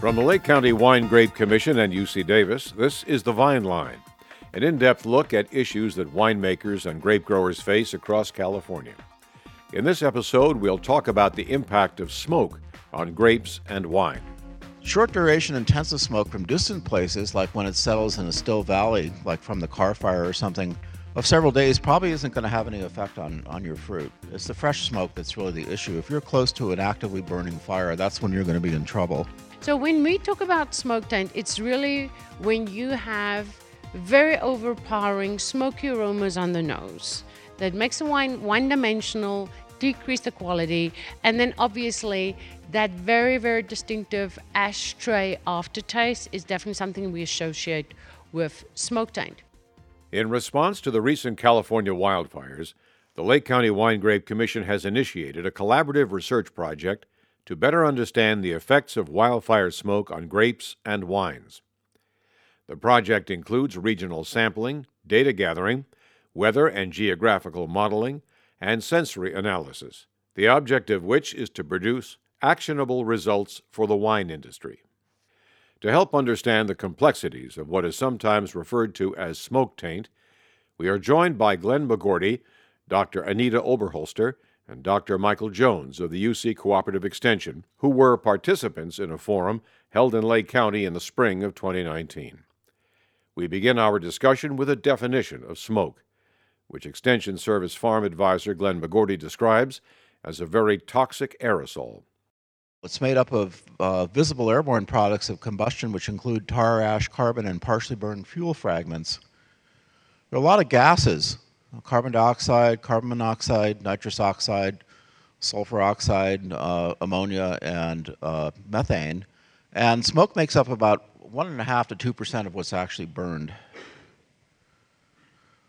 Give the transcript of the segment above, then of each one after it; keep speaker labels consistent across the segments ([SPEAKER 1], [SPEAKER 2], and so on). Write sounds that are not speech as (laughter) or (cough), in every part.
[SPEAKER 1] From the Lake County Wine Grape Commission and UC Davis, this is the Vine Line, an in depth look at issues that winemakers and grape growers face across California. In this episode, we'll talk about the impact of smoke on grapes and wine.
[SPEAKER 2] Short duration intensive smoke from distant places, like when it settles in a still valley, like from the Carr fire or something, of several days probably isn't going to have any effect on, on your fruit. It's the fresh smoke that's really the issue. If you're close to an actively burning fire, that's when you're going to be in trouble.
[SPEAKER 3] So when we talk about smoke taint, it's really when you have very overpowering smoky aromas on the nose that makes the wine one dimensional, decrease the quality, and then obviously that very, very distinctive ashtray aftertaste is definitely something we associate with smoke taint.
[SPEAKER 1] In response to the recent California wildfires, the Lake County Wine Grape Commission has initiated a collaborative research project to better understand the effects of wildfire smoke on grapes and wines. The project includes regional sampling, data gathering, weather and geographical modeling, and sensory analysis, the object of which is to produce actionable results for the wine industry. To help understand the complexities of what is sometimes referred to as smoke taint, we are joined by Glenn McGourty, Dr. Anita Oberholster, and Dr. Michael Jones of the UC Cooperative Extension, who were participants in a forum held in Lake County in the spring of 2019. We begin our discussion with a definition of smoke, which Extension Service Farm Advisor Glenn McGourty describes as a very toxic aerosol.
[SPEAKER 2] It's made up of uh, visible airborne products of combustion, which include tar, ash, carbon, and partially burned fuel fragments. There are a lot of gases carbon dioxide, carbon monoxide, nitrous oxide, sulfur oxide, uh, ammonia, and uh, methane. And smoke makes up about 1.5 to 2% of what's actually burned.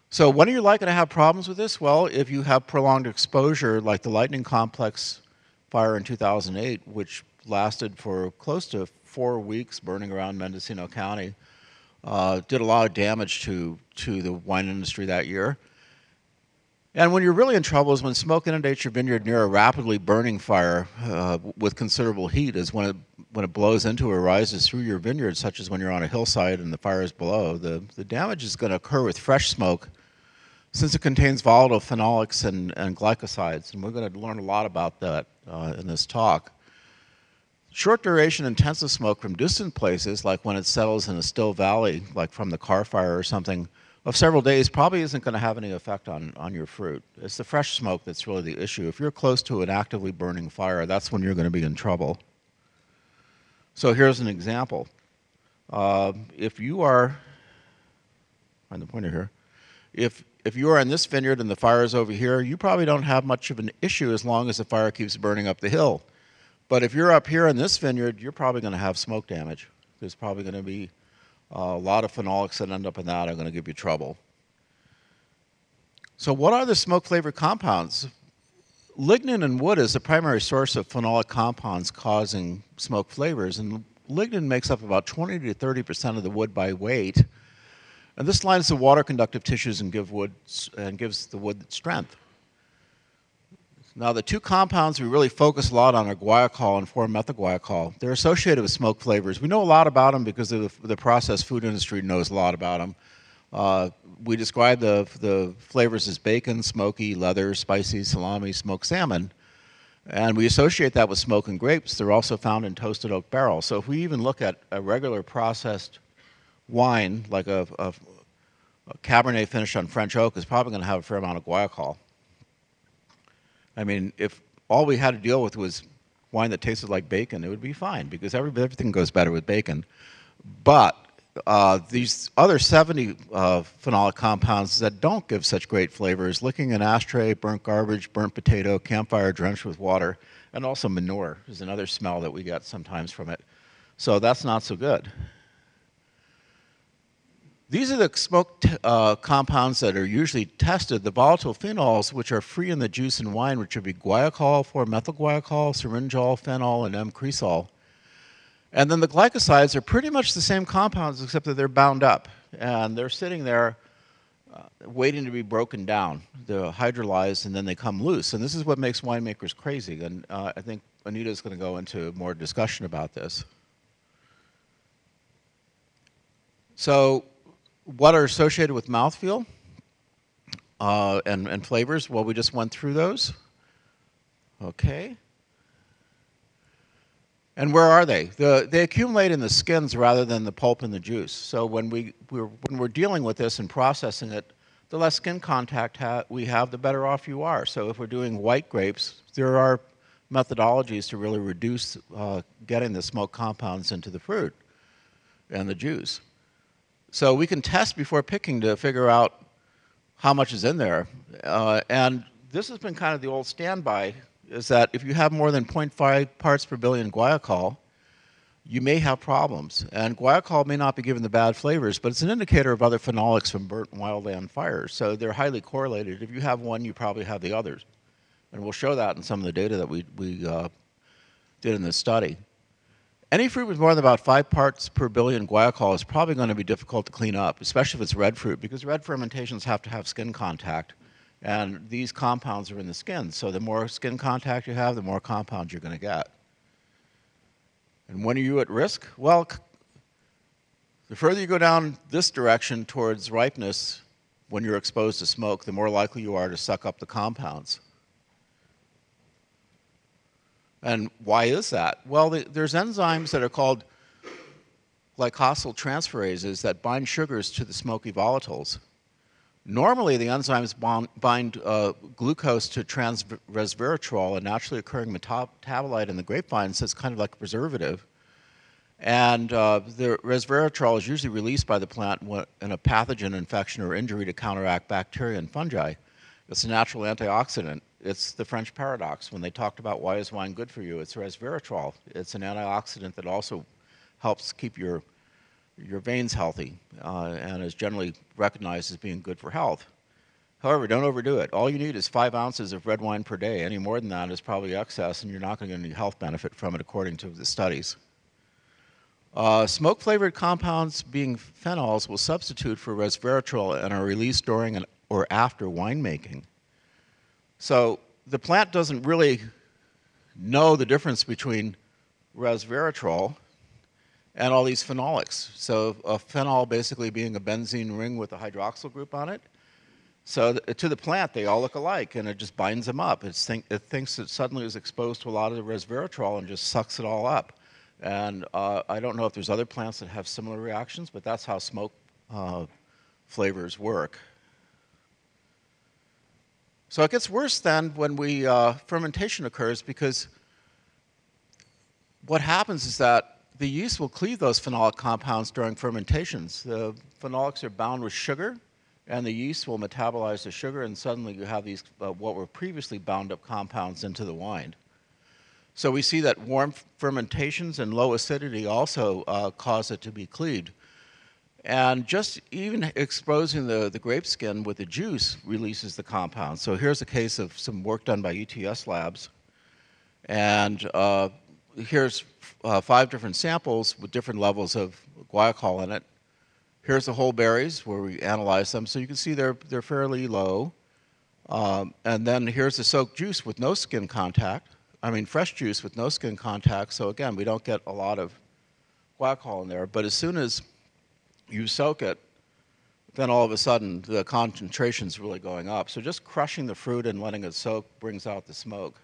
[SPEAKER 2] So, when are you likely to have problems with this? Well, if you have prolonged exposure, like the lightning complex fire in 2008, which lasted for close to four weeks, burning around Mendocino County, uh, did a lot of damage to, to the wine industry that year. And when you're really in trouble is when smoke inundates your vineyard near a rapidly burning fire uh, with considerable heat, is when it when it blows into or rises through your vineyard, such as when you're on a hillside and the fire is below. The the damage is going to occur with fresh smoke, since it contains volatile phenolics and, and glycosides, and we're going to learn a lot about that uh, in this talk. Short duration intensive smoke from distant places, like when it settles in a still valley, like from the Carr fire or something of several days probably isn't going to have any effect on, on your fruit. It's the fresh smoke that's really the issue. If you're close to an actively burning fire, that's when you're going to be in trouble. So here's an example. Uh, if you are, find the pointer here, if, if you are in this vineyard and the fire is over here, you probably don't have much of an issue as long as the fire keeps burning up the hill. But if you're up here in this vineyard, you're probably going to have smoke damage. There's probably going to be Uh, a lot of phenolics that end up in that are going to give you trouble. So, what are the smoke flavored compounds? Lignin in wood is the primary source of phenolic compounds causing smoke flavors, and lignin makes up about 20 to 30 percent of the wood by weight. And this lines the water conductive tissues and, give wood, and gives the wood strength. Now, the two compounds we really focus a lot on are guaiacol and 4-methyl-guaiacol. They're associated with smoke flavors. We know a lot about them because the, the processed food industry knows a lot about them. Uh, we describe the, the flavors as bacon, smoky, leather, spicy, salami, smoked salmon. And we associate that with smoke and grapes. They're also found in toasted oak barrels. So if we even look at a regular processed wine, like a, a, a Cabernet finished on French oak, is probably going to have a fair amount of guaiacol. I mean, if all we had to deal with was wine that tasted like bacon, it would be fine because every, everything goes better with bacon. But uh, these other 70 uh, phenolic compounds that don't give such great flavors, licking an ashtray, burnt garbage, burnt potato, campfire drenched with water, and also manure is another smell that we get sometimes from it. So that's not so good. These are the smoke uh, compounds that are usually tested. The volatile phenols, which are free in the juice and wine, which would be guaiacol, 4-methyl-guaiacol, syringol, phenol, and M-cresol. And then the glycosides are pretty much the same compounds, except that they're bound up. And they're sitting there uh, waiting to be broken down. They're hydrolyzed, and then they come loose. And this is what makes winemakers crazy. And uh, I think Anita is going to go into more discussion about this. So, what are associated with mouthfeel uh, and, and flavors? Well, we just went through those. Okay. And where are they? The, they accumulate in the skins rather than the pulp and the juice. So when, we, we're, when we're dealing with this and processing it, the less skin contact ha- we have, the better off you are. So if we're doing white grapes, there are methodologies to really reduce uh, getting the smoke compounds into the fruit and the juice. So we can test before picking to figure out how much is in there. Uh, and this has been kind of the old standby is that if you have more than 0.5 parts per billion guaiacol, you may have problems. And guaiacol may not be given the bad flavors, but it's an indicator of other phenolics from burnt wildland fires. So they're highly correlated. If you have one, you probably have the others. And we'll show that in some of the data that we, we uh, did in this study. Any fruit with more than about five parts per billion guaiacol is probably going to be difficult to clean up, especially if it's red fruit, because red fermentations have to have skin contact. And these compounds are in the skin. So the more skin contact you have, the more compounds you're going to get. And when are you at risk? Well, the further you go down this direction towards ripeness, when you're exposed to smoke, the more likely you are to suck up the compounds. And why is that? Well, the, there's enzymes that are called glycosyl transferases that bind sugars to the smoky volatiles. Normally, the enzymes bond, bind uh, glucose to trans resveratrol, a naturally occurring metabolite in the grapevine, so it's kind of like a preservative. And uh, the resveratrol is usually released by the plant in a pathogen infection or injury to counteract bacteria and fungi. It's a natural antioxidant. It's the French paradox. When they talked about why is wine good for you, it's resveratrol. It's an antioxidant that also helps keep your your veins healthy uh, and is generally recognized as being good for health. However, don't overdo it. All you need is five ounces of red wine per day. Any more than that is probably excess, and you're not going to get any health benefit from it, according to the studies. Uh, smoke flavored compounds, being phenols, will substitute for resveratrol and are released during or after winemaking. So the plant doesn't really know the difference between resveratrol and all these phenolics. So a phenol basically being a benzene ring with a hydroxyl group on it. So th- to the plant, they all look alike, and it just binds them up. Think, it thinks it suddenly is exposed to a lot of the resveratrol and just sucks it all up. And uh, I don't know if there's other plants that have similar reactions, but that's how smoke uh, flavors work. So it gets worse then when we uh, fermentation occurs because what happens is that the yeast will cleave those phenolic compounds during fermentations. The phenolics are bound with sugar, and the yeast will metabolize the sugar, and suddenly you have these uh, what were previously bound up compounds into the wine. So we see that warm fermentations and low acidity also uh, cause it to be cleaved. And just even exposing the, the grape skin with the juice releases the compound. So here's a case of some work done by ETS labs. And uh, here's uh, five different samples with different levels of guaiacol in it. Here's the whole berries where we analyze them. So you can see they're, they're fairly low. Um, and then here's the soaked juice with no skin contact. I mean, fresh juice with no skin contact. So again, we don't get a lot of guaiacol in there. But as soon as you soak it, then all of a sudden the concentration's really going up. So just crushing the fruit and letting it soak brings out the smoke.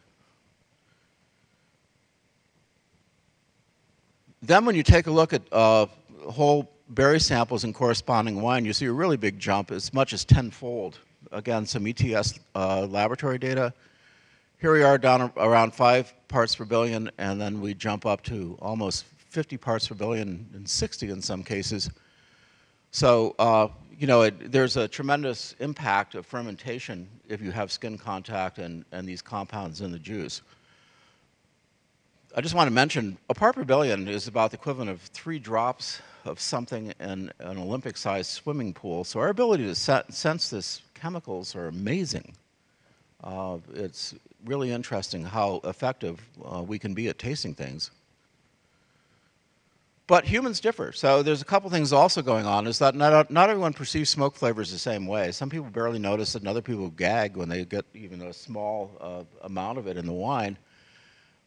[SPEAKER 2] Then when you take a look at uh, whole berry samples and corresponding wine, you see a really big jump, as much as tenfold. Again, some ETS uh, laboratory data. Here we are down around five parts per billion, and then we jump up to almost 50 parts per billion and 60 in some cases. So, uh, you know, it, there's a tremendous impact of fermentation if you have skin contact and, and these compounds in the juice. I just want to mention a part per billion is about the equivalent of three drops of something in an Olympic sized swimming pool. So our ability to set, sense this chemicals are amazing. Uh, it's really interesting how effective uh, we can be at tasting things. But humans differ. So there's a couple things also going on is that not, not everyone perceives smoke flavors the same way. Some people barely notice it, and other people gag when they get even a small uh, amount of it in the wine.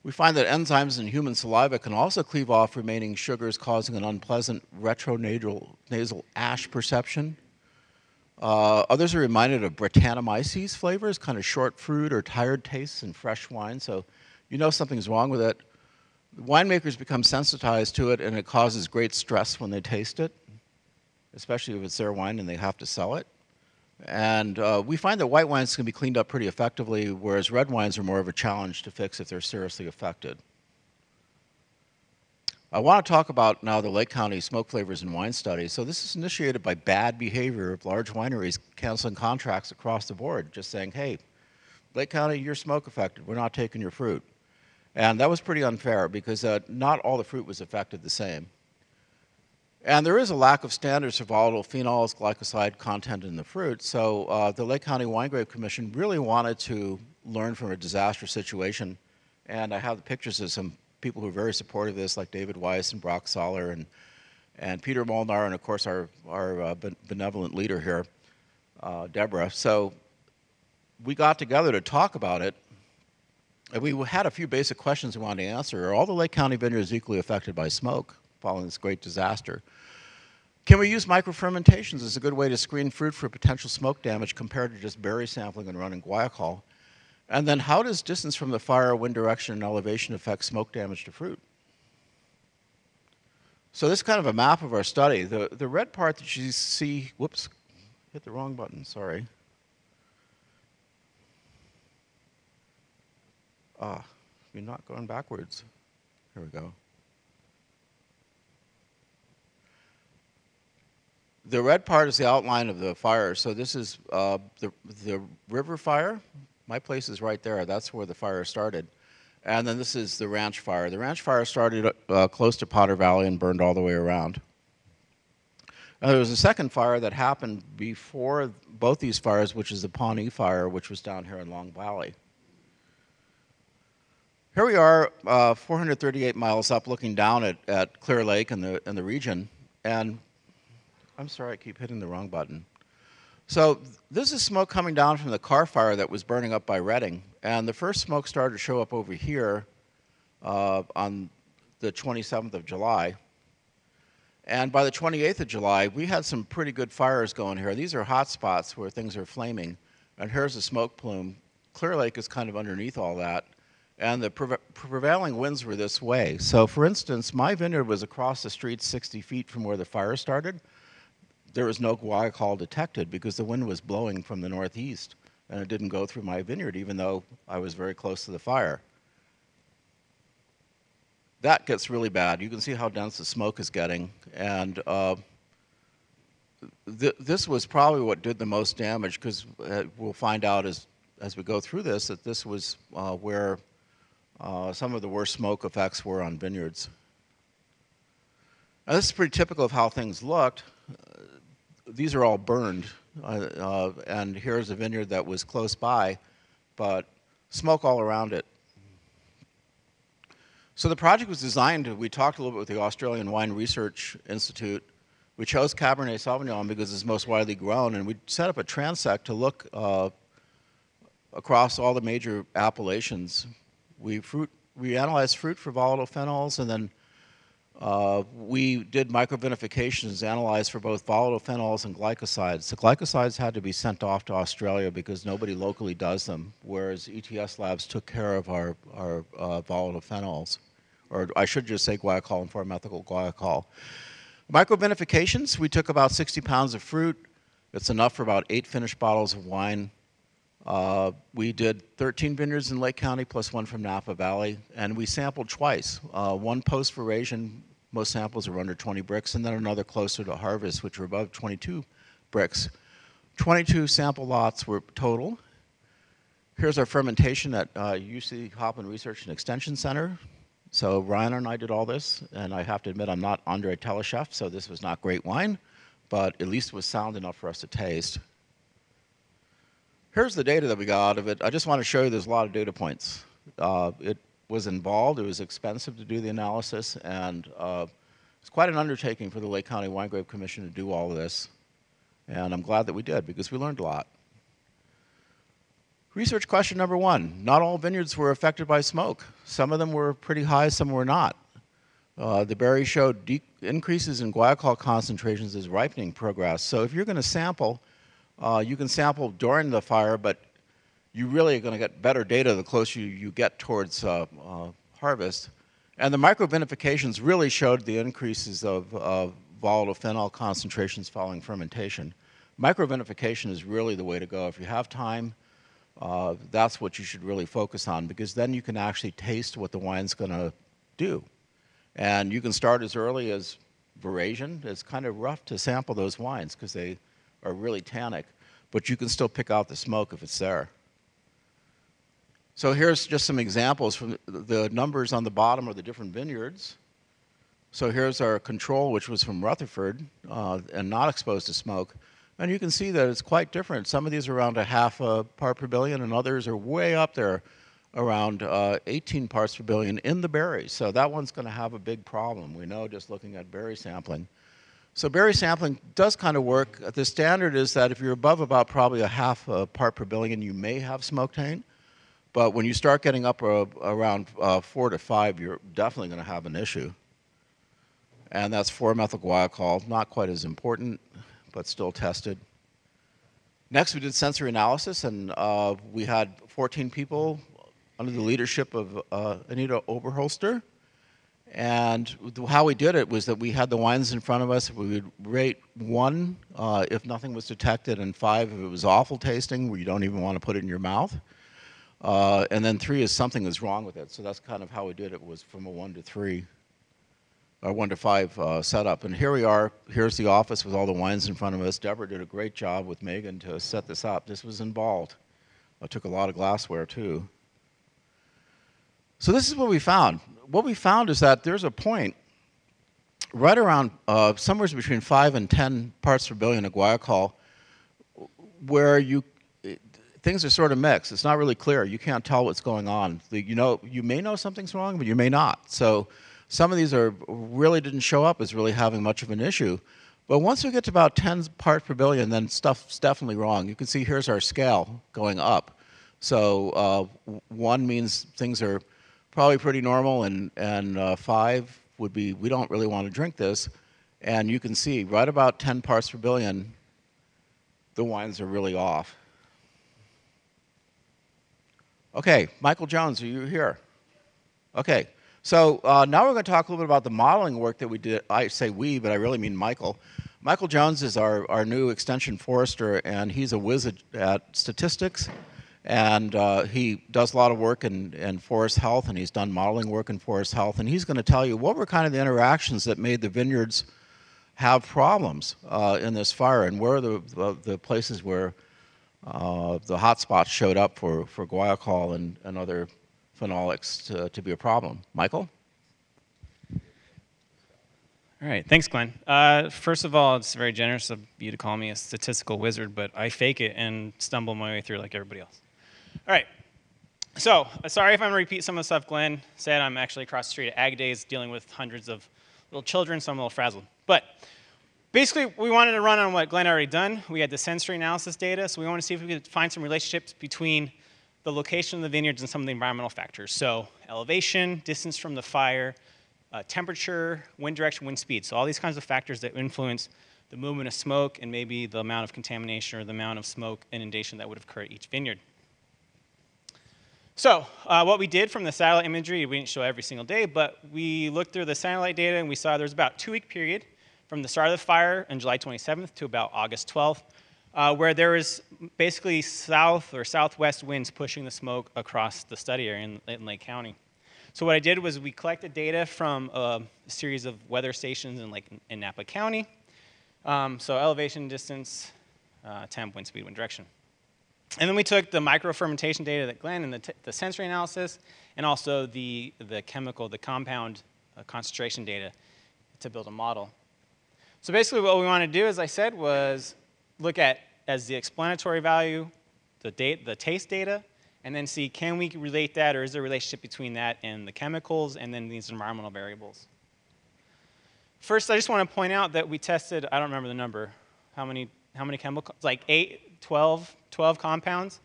[SPEAKER 2] We find that enzymes in human saliva can also cleave off remaining sugars, causing an unpleasant retronasal nasal ash perception. Uh, others are reminded of Brettanomyces flavors, kind of short fruit or tired tastes in fresh wine. So you know something's wrong with it. Winemakers become sensitized to it, and it causes great stress when they taste it, especially if it's their wine and they have to sell it. And uh, we find that white wines can be cleaned up pretty effectively, whereas red wines are more of a challenge to fix if they're seriously affected. I want to talk about now the Lake County smoke flavors and wine study. So this is initiated by bad behavior of large wineries canceling contracts across the board, just saying, hey, Lake County, you're smoke affected. We're not taking your fruit. And that was pretty unfair because uh, not all the fruit was affected the same. And there is a lack of standards for volatile phenols, glycoside content in the fruit. So uh, the Lake County Wine Grape Commission really wanted to learn from a disaster situation. And I have the pictures of some people who are very supportive of this, like David Weiss and Brock Soller and, and Peter Molnar, and of course our, our uh, benevolent leader here, uh, Deborah. So we got together to talk about it. We had a few basic questions we wanted to answer. Are all the Lake County vineyards equally affected by smoke? following this great disaster. Can we use microfermentations as a good way to screen fruit for potential smoke damage compared to just berry sampling and running guaiacol? And then how does distance from the fire, wind direction, and elevation affect smoke damage to fruit? So this is kind of a map of our study. The, the red part that you see, whoops, hit the wrong button, sorry. Ah, you're not going backwards. Here we go. The red part is the outline of the fire. So this is uh, the, the river fire. My place is right there. That's where the fire started. And then this is the ranch fire. The ranch fire started uh, close to Potter Valley and burned all the way around. Now, there was a second fire that happened before both these fires, which is the Pawnee fire, which was down here in Long Valley. Here we are, uh, 438 miles up, looking down at, at Clear Lake and the, and the region. And I'm sorry, I keep hitting the wrong button. So this is smoke coming down from the Carr fire that was burning up by Redding. And the first smoke started to show up over here uh, on the 27th of July. And by the 28th of July, we had some pretty good fires going here. These are hot spots where things are flaming. And here's a smoke plume. Clear Lake is kind of underneath all that. And the pre prevailing winds were this way. So, for instance, my vineyard was across the street 60 feet from where the fire started there was no guaiacol detected because the wind was blowing from the northeast and it didn't go through my vineyard even though I was very close to the fire. That gets really bad. You can see how dense the smoke is getting. And uh, th this was probably what did the most damage because uh, we'll find out as, as we go through this that this was uh, where uh, some of the worst smoke effects were on vineyards. Now, this is pretty typical of how things looked these are all burned. Uh, uh, and here's a vineyard that was close by, but smoke all around it. So the project was designed, we talked a little bit with the Australian Wine Research Institute. We chose Cabernet Sauvignon because it's most widely grown, and we set up a transect to look uh, across all the major appellations. We, fruit, we analyzed fruit for volatile phenols and then uh, we did microvinifications, analyzed for both volatile phenols and glycosides. The glycosides had to be sent off to Australia because nobody locally does them, whereas ETS labs took care of our, our uh, volatile phenols, or I should just say guaiacol and 4-methyl guaiacol. Microvinifications, we took about 60 pounds of fruit. It's enough for about eight finished bottles of wine. Uh, we did 13 vineyards in Lake County plus one from Napa Valley, and we sampled twice. Uh, one post veraison most samples are under 20 Brix, and then another closer to harvest, which were above 22 Brix. 22 sample lots were total. Here's our fermentation at uh, UC Hopland Research and Extension Center. So Ryan and I did all this, and I have to admit I'm not Andre Tchelistcheff, so this was not great wine, but at least it was sound enough for us to taste. Here's the data that we got out of it. I just want to show you there's a lot of data points. Uh, it was involved. It was expensive to do the analysis, and uh, it's quite an undertaking for the Lake County Wine Grape Commission to do all of this. And I'm glad that we did because we learned a lot. Research question number one. Not all vineyards were affected by smoke. Some of them were pretty high, some were not. Uh, the berries showed increases in guaiacol concentrations as ripening progressed. So if you're going to sample, uh, you can sample during the fire, but you really are going to get better data the closer you, you get towards uh, uh harvest. And the microvinifications really showed the increases of, of volatile phenol concentrations following fermentation. Microvinification is really the way to go. If you have time, uh, that's what you should really focus on because then you can actually taste what the wine's going to do. And you can start as early as veraison. It's kind of rough to sample those wines because they are really tannic, but you can still pick out the smoke if it's there. So here's just some examples from the numbers on the bottom are the different vineyards. So here's our control, which was from Rutherford uh, and not exposed to smoke. And you can see that it's quite different. Some of these are around a half a part per billion, and others are way up there, around uh, 18 parts per billion in the berries. So that one's going to have a big problem. We know just looking at berry sampling. So berry sampling does kind of work. The standard is that if you're above about probably a half a part per billion, you may have smoke taint. But when you start getting up uh, around uh, four to five, you're definitely going to have an issue. And that's 4-methyl guaiacol, not quite as important but still tested. Next, we did sensory analysis, and uh, we had 14 people under the leadership of uh, Anita Oberholster. And how we did it was that we had the wines in front of us. We would rate one uh, if nothing was detected, and five if it was awful tasting, where you don't even want to put it in your mouth. Uh, and then three is something is wrong with it. So that's kind of how we did it. Was from a one to three our one to five uh, setup. And here we are. Here's the office with all the wines in front of us. Deborah did a great job with Megan to set this up. This was involved. I took a lot of glassware too. So this is what we found. What we found is that there's a point right around uh, somewhere between five and ten parts per billion of guaiacol where you things are sort of mixed. It's not really clear. You can't tell what's going on. You know, you may know something's wrong, but you may not. So some of these are really didn't show up as really having much of an issue. But once we get to about 10 parts per billion, then stuff's definitely wrong. You can see here's our scale going up. So uh, one means things are probably pretty normal, and, and uh, five would be we don't really want to drink this. And you can see right about 10 parts per billion, the wines are really off. Okay, Michael Jones, are you here? Okay, so uh, now we're going to talk a little bit about the modeling work that we did. I say we, but I really mean Michael. Michael Jones is our, our new extension forester, and he's a wizard at statistics. And uh, he does a lot of work in, in forest health, and he's done modeling work in forest health. And he's going to tell you what were kind of the interactions that made the vineyards have problems uh, in this fire, and where are the, the, the places where uh, the hotspots showed up for, for guaiacol and, and other phenolics to, to be a problem. Michael?
[SPEAKER 4] All right, thanks, Glenn. Uh, first of all, it's very generous of you to call me a statistical wizard, but I fake it and stumble my way through like everybody else. All right, so uh, sorry if I'm going to repeat some of the stuff Glenn said. I'm actually across the street at Ag Days dealing with hundreds of little children, so I'm a little frazzled. But basically, we wanted to run on what Glenn already done. We had the sensory analysis data, so we wanted to see if we could find some relationships between the location of the vineyards and some of the environmental factors. So elevation, distance from the fire, uh, temperature, wind direction, wind speed. So all these kinds of factors that influence the movement of smoke and maybe the amount of contamination or the amount of smoke inundation that would occur at each vineyard. So uh, what we did from the satellite imagery, we didn't show every single day, but we looked through the satellite data and we saw there was about two-week period from the start of the fire on July 27th to about August 12th uh, where there was basically south or southwest winds pushing the smoke across the study area in, in Lake County. So what I did was we collected data from a series of weather stations in, Lake, in Napa County. Um, so elevation, distance, uh, temp, wind speed, wind direction. And then we took the micro-fermentation data that Glenn and the, the, sensory analysis, and also the, the chemical, the compound uh, concentration data to build a model. So basically what we want to do, as I said, was look at as the explanatory value, the, date, the taste data, and then see can we relate that or is there a relationship between that and the chemicals and then these environmental variables. First, I just want to point out that we tested, I don't remember the number, how many, how many chemicals, like 8, 12, 12 compounds.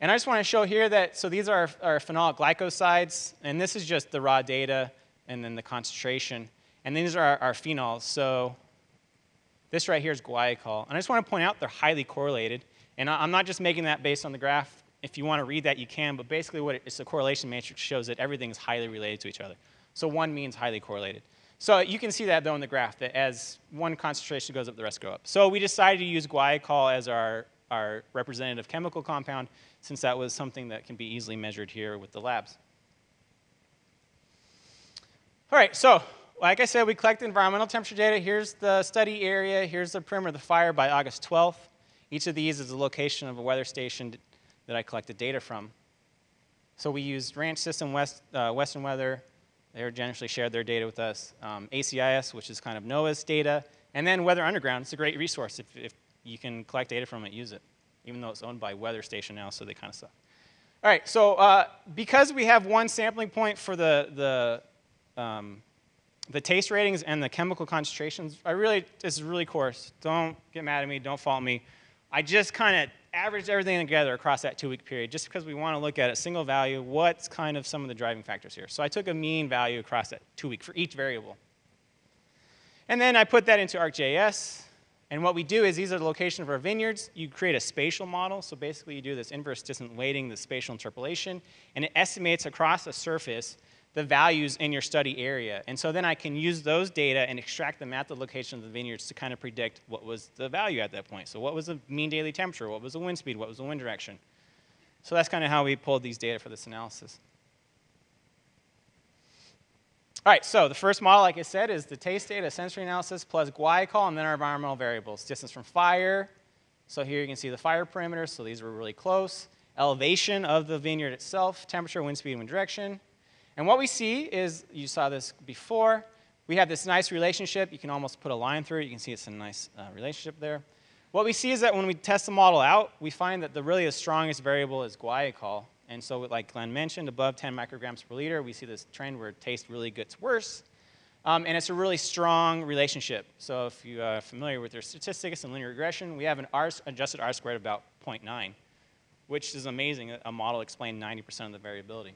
[SPEAKER 4] And I just want to show here that, so these are our phenolic glycosides, and this is just the raw data and then the concentration. And these are our, our phenols. So this right here is guaiacol. And I just want to point out they're highly correlated. And I'm not just making that based on the graph. If you want to read that, you can. But basically, what it, it's a correlation matrix shows that everything is highly related to each other. So one means highly correlated. So you can see that, though, in the graph, that as one concentration goes up, the rest go up. So we decided to use guaiacol as our, our representative chemical compound, since that was something that can be easily measured here with the labs. All right, so like I said, we collect environmental temperature data. Here's the study area. Here's the perimeter of the fire by August 12th. Each of these is the location of a weather station that I collected data from. So we used Ranch System West, uh, Western Weather. They generously shared their data with us. Um, ACIS, which is kind of NOAA's data. And then Weather Underground. It's a great resource. If, if you can collect data from it, use it. Even though it's owned by Weather Station now, so they kind of suck. All right, so uh, because we have one sampling point for the, the um, the taste ratings and the chemical concentrations, I really, this is really coarse. Don't get mad at me, don't fault me. I just kind of averaged everything together across that two week period just because we want to look at a single value, what's kind of some of the driving factors here. So I took a mean value across that two week for each variable. And then I put that into ArcGIS. And what we do is these are the location of our vineyards. You create a spatial model. So basically, you do this inverse distance weighting, the spatial interpolation, and it estimates across a surface the values in your study area. And so then I can use those data and extract them at the location of the vineyards to kind of predict what was the value at that point. So what was the mean daily temperature? What was the wind speed? What was the wind direction? So that's kind of how we pulled these data for this analysis. All right, so the first model, like I said, is the taste data, sensory analysis, plus guaiacol, and then our environmental variables. Distance from fire. So here you can see the fire perimeter, so these were really close. Elevation of the vineyard itself, temperature, wind speed, and wind direction. And what we see is, you saw this before, we have this nice relationship. You can almost put a line through it. You can see it's a nice uh, relationship there. What we see is that when we test the model out, we find that the really the strongest variable is guaiacol. And so, like Glenn mentioned, above 10 micrograms per liter, we see this trend where taste really gets worse. Um, and it's a really strong relationship. So if you are familiar with your statistics and linear regression, we have an R, adjusted R squared about 0.9, which is amazing. A model explained 90% of the variability.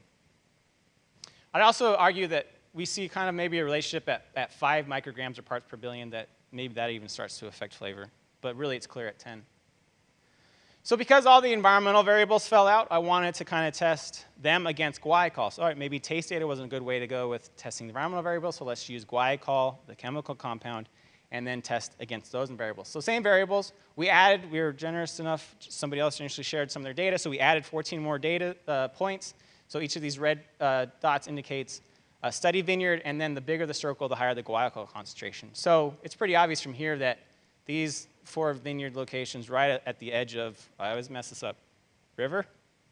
[SPEAKER 4] I'd also argue that we see kind of maybe a relationship at, at 5 micrograms or parts per billion that maybe that even starts to affect flavor. But really, it's clear at 10. So because all the environmental variables fell out, I wanted to kind of test them against guaiacol. So all right, maybe taste data wasn't a good way to go with testing the environmental variables, so let's use guaiacol, the chemical compound, and then test against those variables. So same variables. We added, we were generous enough, somebody else initially shared some of their data, so we added 14 more data uh, points. So each of these red uh, dots indicates a study vineyard, and then the bigger the circle, the higher the guaiacol concentration. So it's pretty obvious from here that these four vineyard locations right at the edge of, I always mess this up, river?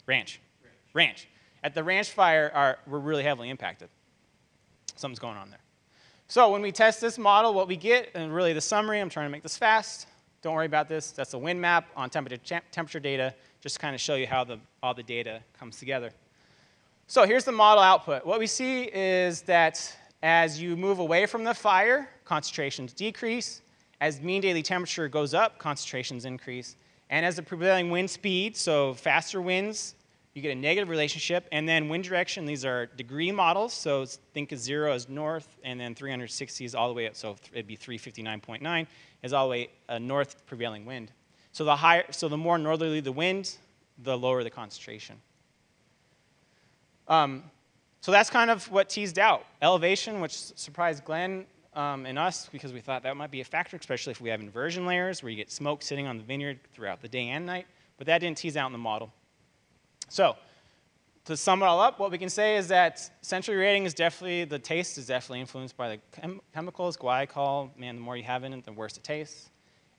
[SPEAKER 4] Ranch. Ranch. ranch. At the ranch fire, are, were really heavily impacted. Something's going on there. So when we test this model, what we get, and really the summary, I'm trying to make this fast. Don't worry about this. That's a wind map on temperature, temperature data, just to kind of show you how the, all the data comes together. So here's the model output. What we see is that as you move away from the fire, concentrations decrease. As mean daily temperature goes up, concentrations increase. And as the prevailing wind speed, so faster winds, you get a negative relationship. And then wind direction, these are degree models. So think of zero as north, and then 360 is all the way up. So it'd be 359.9 is all the way a north prevailing wind. So the higher, so the more northerly the wind, the lower the concentration. Um, so that's kind of what teased out. Elevation, which surprised Glenn um, and us because we thought that might be a factor, especially if we have inversion layers where you get smoke sitting on the vineyard throughout the day and night. But that didn't tease out in the model. So to sum it all up, what we can say is that sensory rating is definitely, the taste is definitely influenced by the chem chemicals, guaiacol. Man, the more you have in it, the worse it tastes.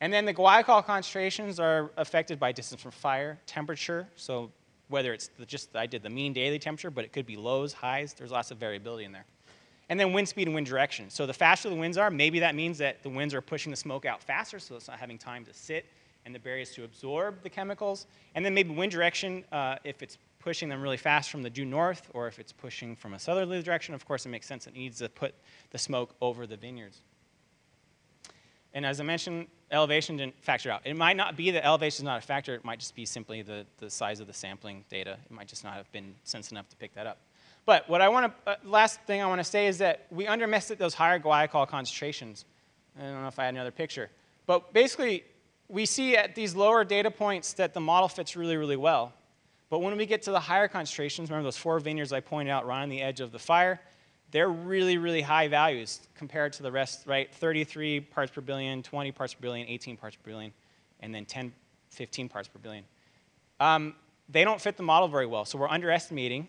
[SPEAKER 4] And then the guaiacol concentrations are affected by distance from fire, temperature, so whether it's just I did the mean daily temperature, but it could be lows, highs. There's lots of variability in there. And then wind speed and wind direction. So the faster the winds are, maybe that means that the winds are pushing the smoke out faster, so it's not having time to sit and the barriers to absorb the chemicals. And then maybe wind direction, uh, if it's pushing them really fast from the due north, or if it's pushing from a southerly direction, of course it makes sense. It needs to put the smoke over the vineyards. And as I mentioned, elevation didn't factor out. It might not be that elevation is not a factor. It might just be simply the, the size of the sampling data. It might just not have been sense enough to pick that up. But what I want to, uh, last thing I want to say is that we underestimated those higher guaiacol concentrations. I don't know if I had another picture. But basically, we see at these lower data points that the model fits really, really well. But when we get to the higher concentrations, remember those four vineyards I pointed out right on the edge of the fire, they're really, really high values compared to the rest, right? 33 parts per billion, 20 parts per billion, 18 parts per billion, and then 10, 15 parts per billion. Um, they don't fit the model very well, so we're underestimating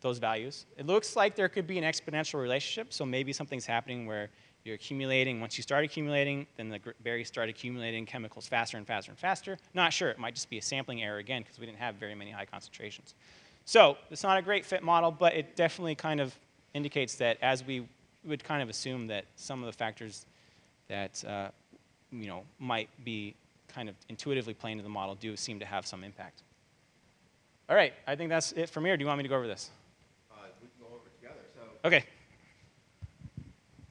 [SPEAKER 4] those values. It looks like there could be an exponential relationship, so maybe something's happening where you're accumulating. Once you start accumulating, then the berries start accumulating chemicals faster and faster and faster. Not sure. It might just be a sampling error again because we didn't have very many high concentrations. So it's not a great fit model, but it definitely kind of indicates that as we would kind of assume that some of the factors that uh, you know might be kind of intuitively playing to the model do seem to have some impact. All right, I think that's it from here. Do you want me to go over this?
[SPEAKER 2] Uh, we can go over together. So.
[SPEAKER 4] Okay.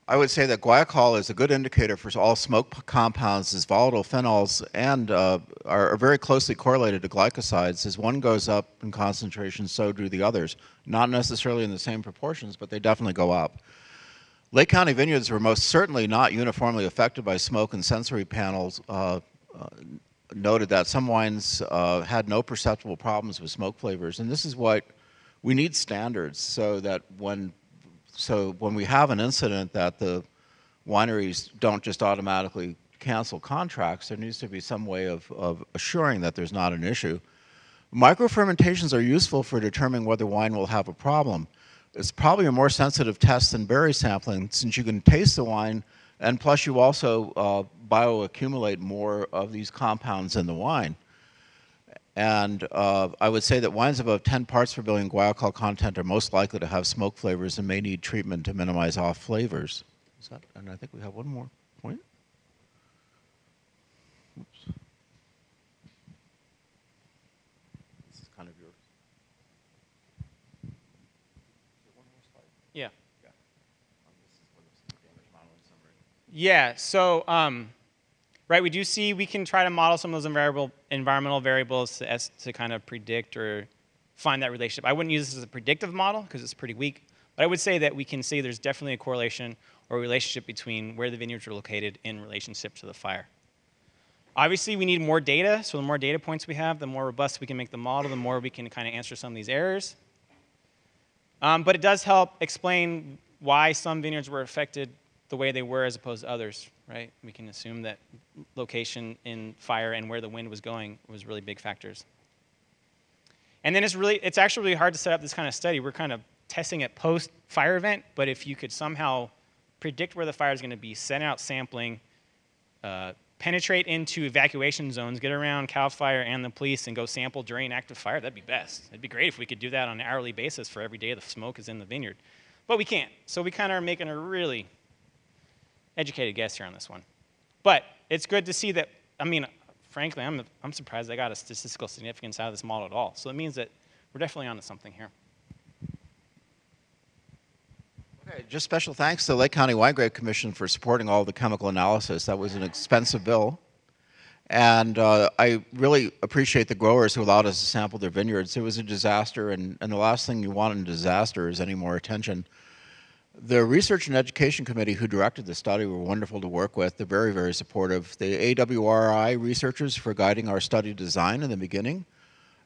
[SPEAKER 2] I would say that guaiacol is a good indicator for all smoke compounds as volatile phenols and uh, are, are, very closely correlated to glycosides. As one goes up in concentration, so do the others. Not necessarily in the same proportions, but they definitely go up. Lake County vineyards were most certainly not uniformly affected by smoke and sensory panels. Uh, uh, noted that some wines uh, had no perceptible problems with smoke flavors, and this is what we need standards so that when so when we have an incident that the wineries don't just automatically cancel contracts, there needs to be some way of, of assuring that there's not an issue. Microfermentations are useful for determining whether wine will have a problem. It's probably a more sensitive test than berry sampling since you can taste the wine and plus you also uh, bioaccumulate more of these compounds in the wine. And uh, I would say that wines above 10 parts per billion guaiacol content are most likely to have smoke flavors and may need treatment to minimize off flavors. Is That, and I think we have one more point. Oops. This is kind of yours.
[SPEAKER 4] Yeah. Yeah, so um, right? We do see we can try to model some of those environmental variables to, to kind of predict or find that relationship. I wouldn't use this as a predictive model because it's pretty weak, but I would say that we can see there's definitely a correlation or relationship between where the vineyards are located in relationship to the fire. Obviously, we need more data, so the more data points we have, the more robust we can make the model, the more we can kind of answer some of these errors. Um, but it does help explain why some vineyards were affected the way they were as opposed to others, right? We can assume that location in fire and where the wind was going was really big factors. And then it's really, it's actually really hard to set up this kind of study. We're kind of testing it post fire event, but if you could somehow predict where the fire is going to be, send out sampling, uh, penetrate into evacuation zones, get around CAL FIRE and the police, and go sample during active fire, that'd be best. It'd be great if we could do that on an hourly basis for every day the smoke is in the vineyard. But we can't. So we kind of are making a really educated guess here on this one. But it's good to see that, I mean, frankly, I'm, I'm surprised I got a statistical significance out of this model at all. So it means that we're definitely onto something here.
[SPEAKER 2] Okay, just special thanks to the Lake County Wine Grape Commission for supporting all the chemical analysis. That was an expensive bill. And uh, I really appreciate the growers who allowed us to sample their vineyards. It was a disaster, and, and the last thing you want in a disaster is any more attention. The Research and Education Committee who directed the study were wonderful to work with. They're very, very supportive. The AWRI researchers for guiding our study design in the beginning.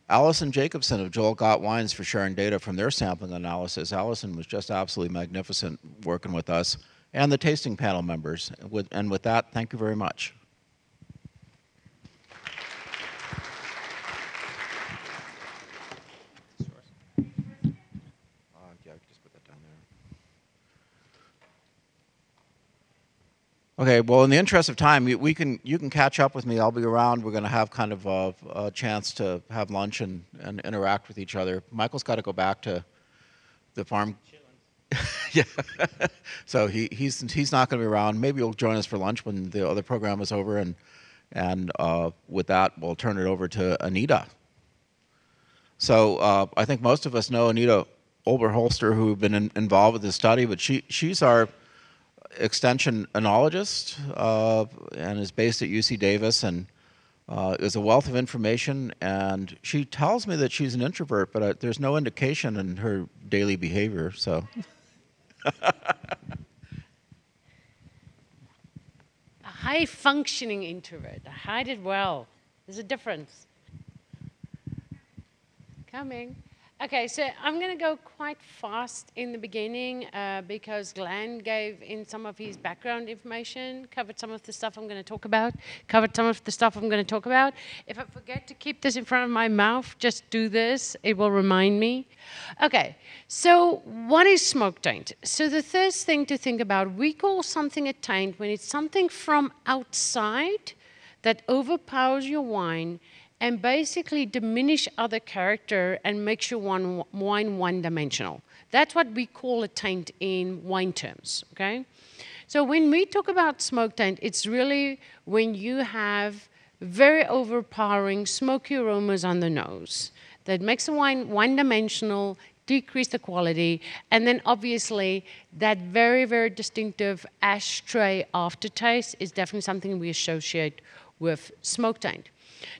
[SPEAKER 2] Allison Jacobson of Joel Gott Wines for sharing data from their sampling analysis. Allison was just absolutely magnificent working with us. And the tasting panel members. And with that, thank you very much. Okay, well, in the interest of time, we can you can catch up with me. I'll be around. We're going to have kind of a, a, chance to have lunch and, and interact with each other. Michael's got to go back to the farm. (laughs) yeah, so he, he's he's not going to be around. Maybe he'll join us for lunch when the other program is over, and and uh, with that, we'll turn it over to Anita. So uh, I think most of us know Anita Oberholster, who've been in, involved with this study, but she she's our extension enologist uh, and is based at UC Davis and uh, is a wealth of information. And she tells me that she's an introvert, but uh, there's no indication in her daily behavior. So. (laughs)
[SPEAKER 3] a high functioning introvert. I hide it well. There's a difference. Coming. Okay, so I'm going to go quite fast in the beginning uh, because Glenn gave in some of his background information, covered some of the stuff I'm going to talk about, covered some of the stuff I'm going to talk about. If I forget to keep this in front of my mouth, just do this. It will remind me. Okay, so what is smoke taint? So the first thing to think about, we call something a taint when it's something from outside that overpowers your wine and basically diminish other character and makes your wine, wine one-dimensional. That's what we call a taint in wine terms, okay? So when we talk about smoke taint, it's really when you have very overpowering smoky aromas on the nose that makes the wine one-dimensional, decrease the quality, and then obviously that very, very distinctive ashtray aftertaste is definitely something we associate with smoke taint.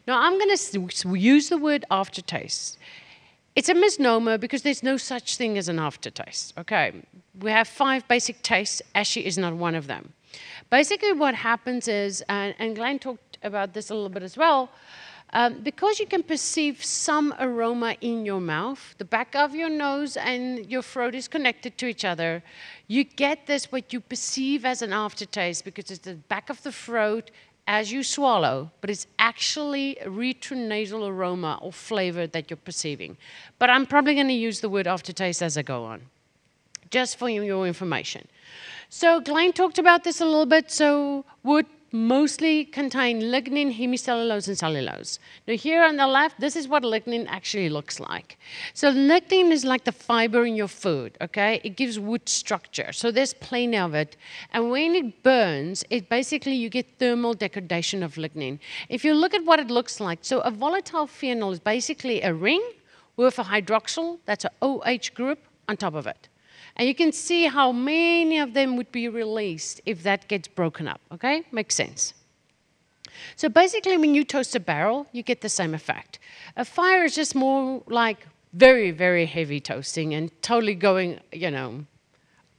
[SPEAKER 3] Now, I'm going to use the word aftertaste. It's a misnomer because there's no such thing as an aftertaste. Okay, we have five basic tastes. Ashy is not one of them. Basically, what happens is, and, and Glenn talked about this a little bit as well, um, because you can perceive some aroma in your mouth, the back of your nose and your throat is connected to each other. You get this, what you perceive as an aftertaste, because it's the back of the throat as you swallow, but it's actually a retronasal aroma or flavor that you're perceiving. But I'm probably going to use the word aftertaste as I go on, just for your information. So Glenn talked about this a little bit. So wood mostly contain lignin, hemicellulose, and cellulose. Now here on the left, this is what lignin actually looks like. So lignin is like the fiber in your food, okay? It gives wood structure. So there's plenty of it. And when it burns, it basically, you get thermal degradation of lignin. If you look at what it looks like, so a volatile phenol is basically a ring with a hydroxyl, that's an OH group, on top of it. And you can see how many of them would be released if that gets broken up, okay? Makes sense. So basically, when you toast a barrel, you get the same effect. A fire is just more like very, very heavy toasting and totally going, you know,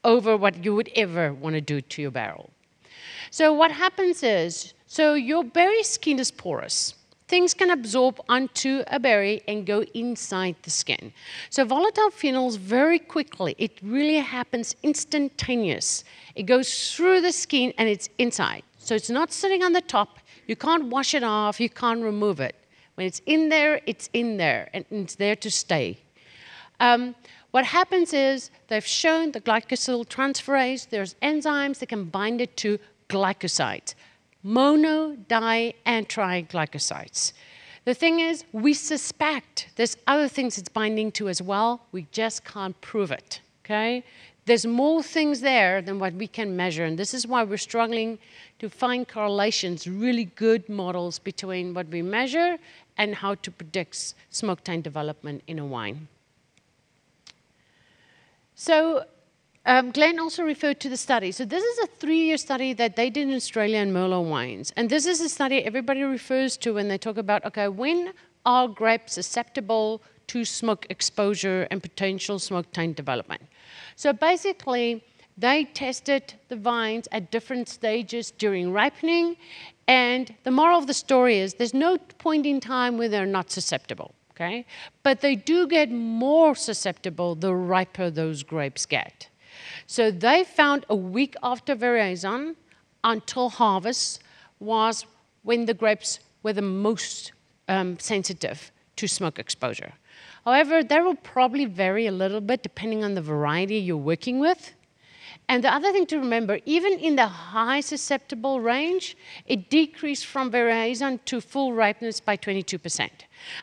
[SPEAKER 3] over what you would ever want to do to your barrel. So what happens is, so your berry skin is porous things can absorb onto a berry and go inside the skin. So volatile phenols very quickly, it really happens instantaneous. It goes through the skin and it's inside. So it's not sitting on the top. You can't wash it off, you can't remove it. When it's in there, it's in there and it's there to stay. Um, what happens is they've shown the glycosyl transferase, there's enzymes that can bind it to glycosides mono, di, and triglycosides. The thing is, we suspect there's other things it's binding to as well. We just can't prove it, okay? There's more things there than what we can measure, and this is why we're struggling to find correlations, really good models between what we measure and how to predict smoke taint development in a wine. So um, Glenn also referred to the study. So this is a three-year study that they did in Australia and Merlot wines. And this is a study everybody refers to when they talk about, okay, when are grapes susceptible to smoke exposure and potential smoke taint development? So basically, they tested the vines at different stages during ripening. And the moral of the story is there's no point in time where they're not susceptible. Okay? But they do get more susceptible the riper those grapes get. So they found a week after veraison until harvest was when the grapes were the most um, sensitive to smoke exposure. However, that will probably vary a little bit depending on the variety you're working with. And the other thing to remember, even in the high susceptible range, it decreased from veraison to full ripeness by 22%. And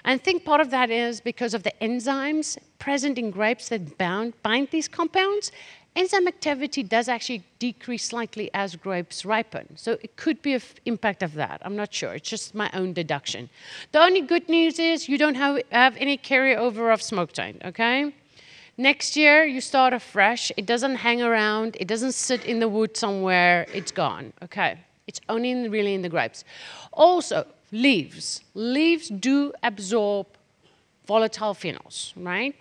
[SPEAKER 3] I think part of that is because of the enzymes present in grapes that bound, bind these compounds enzyme activity does actually decrease slightly as grapes ripen. So it could be an impact of that. I'm not sure. It's just my own deduction. The only good news is you don't have, have any carryover of smoke taint, okay? Next year, you start afresh. It doesn't hang around. It doesn't sit in the wood somewhere. It's gone. Okay. It's only in, really in the grapes. Also, leaves. Leaves do absorb volatile phenols, right?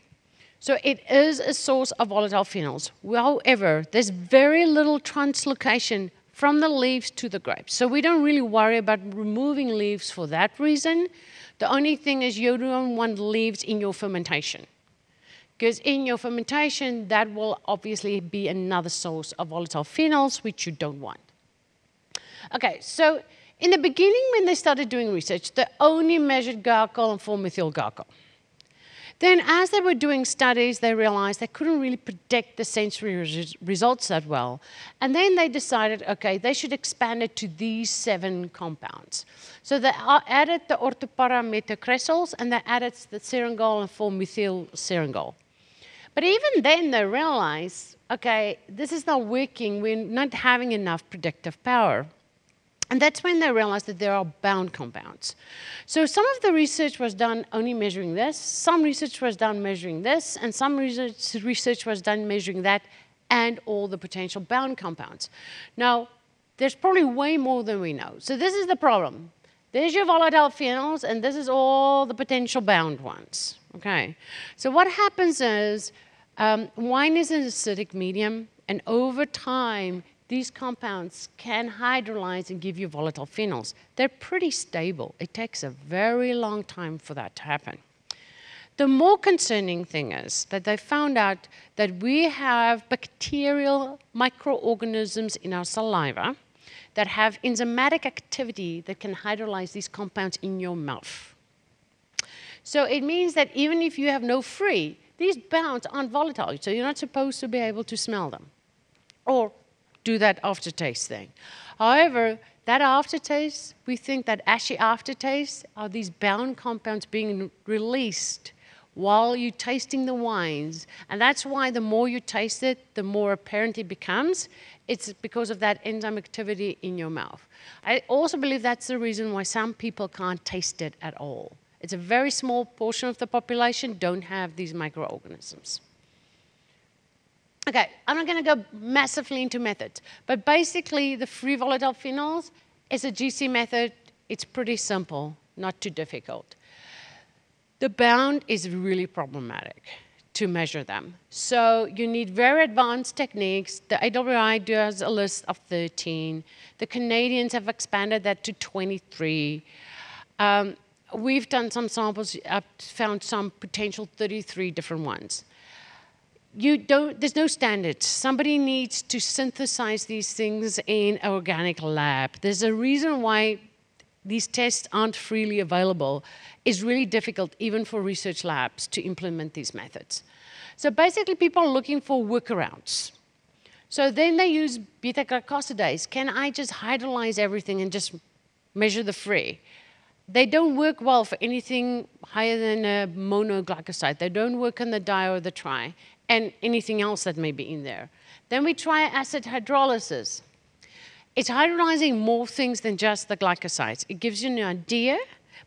[SPEAKER 3] So it is a source of volatile phenols. However, there's very little translocation from the leaves to the grapes. So we don't really worry about removing leaves for that reason. The only thing is you don't want leaves in your fermentation. Because in your fermentation, that will obviously be another source of volatile phenols, which you don't want. Okay, so in the beginning, when they started doing research, they only measured guaiacol and 4-methyl guaiacol. Then, as they were doing studies, they realized they couldn't really predict the sensory res results that well. And then they decided, okay, they should expand it to these seven compounds. So they added the orthopara metacresols and they added the syringol and 4-methyl syringol. But even then, they realized, okay, this is not working. We're not having enough predictive power. And that's when they realized that there are bound compounds. So some of the research was done only measuring this, some research was done measuring this, and some research, research was done measuring that and all the potential bound compounds. Now, there's probably way more than we know. So this is the problem. There's your volatile phenols, and this is all the potential bound ones. Okay. So what happens is um, wine is an acidic medium, and over time, these compounds can hydrolyze and give you volatile phenols. They're pretty stable. It takes a very long time for that to happen. The more concerning thing is that they found out that we have bacterial microorganisms in our saliva that have enzymatic activity that can hydrolyze these compounds in your mouth. So it means that even if you have no free, these bounds aren't volatile, so you're not supposed to be able to smell them. Or do that aftertaste thing. However, that aftertaste, we think that ashy aftertaste are these bound compounds being released while you're tasting the wines. And that's why the more you taste it, the more apparent it becomes. It's because of that enzyme activity in your mouth. I also believe that's the reason why some people can't taste it at all. It's a very small portion of the population don't have these microorganisms. Okay, I'm not going to go massively into methods, but basically the free volatile phenols is a GC method. It's pretty simple, not too difficult. The bound is really problematic to measure them. So you need very advanced techniques. The AWI does a list of 13. The Canadians have expanded that to 23. Um, we've done some samples, I've found some potential 33 different ones you don't, there's no standards. Somebody needs to synthesize these things in an organic lab. There's a reason why these tests aren't freely available. It's really difficult, even for research labs, to implement these methods. So basically, people are looking for workarounds. So then they use beta glycosidase. Can I just hydrolyze everything and just measure the free? They don't work well for anything higher than a monoglycoside. They don't work on the di or the tri and anything else that may be in there. Then we try acid hydrolysis. It's hydrolyzing more things than just the glycosides. It gives you an idea,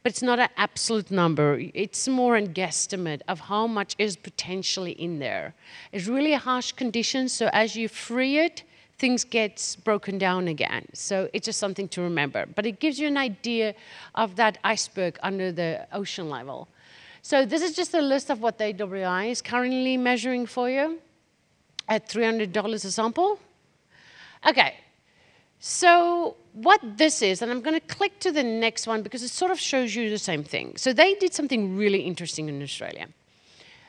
[SPEAKER 3] but it's not an absolute number. It's more a guesstimate of how much is potentially in there. It's really a harsh condition, so as you free it, things get broken down again. So it's just something to remember. But it gives you an idea of that iceberg under the ocean level. So this is just a list of what the AWI is currently measuring for you at $300 a sample. Okay, so what this is, and I'm going to click to the next one because it sort of shows you the same thing. So they did something really interesting in Australia.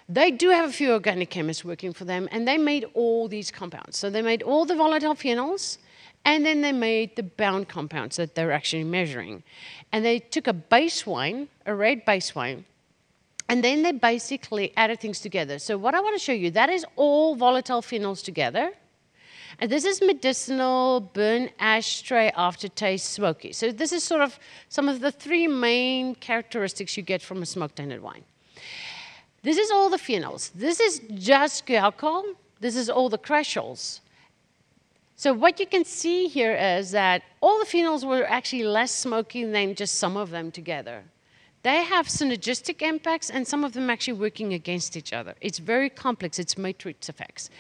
[SPEAKER 3] They do have a few organic chemists working for them, and they made all these compounds. So they made all the volatile phenols, and then they made the bound compounds that they're actually measuring. And they took a base wine, a red base wine, and then they basically added things together. So what I want to show you, that is all volatile phenols together. And this is medicinal, burn ashtray, aftertaste, smoky. So this is sort of some of the three main characteristics you get from a smoke-tainted wine. This is all the phenols. This is just alcohol. This is all the cresols. So what you can see here is that all the phenols were actually less smoky than just some of them together. They have synergistic impacts and some of them actually working against each other. It's very complex, it's matrix effects.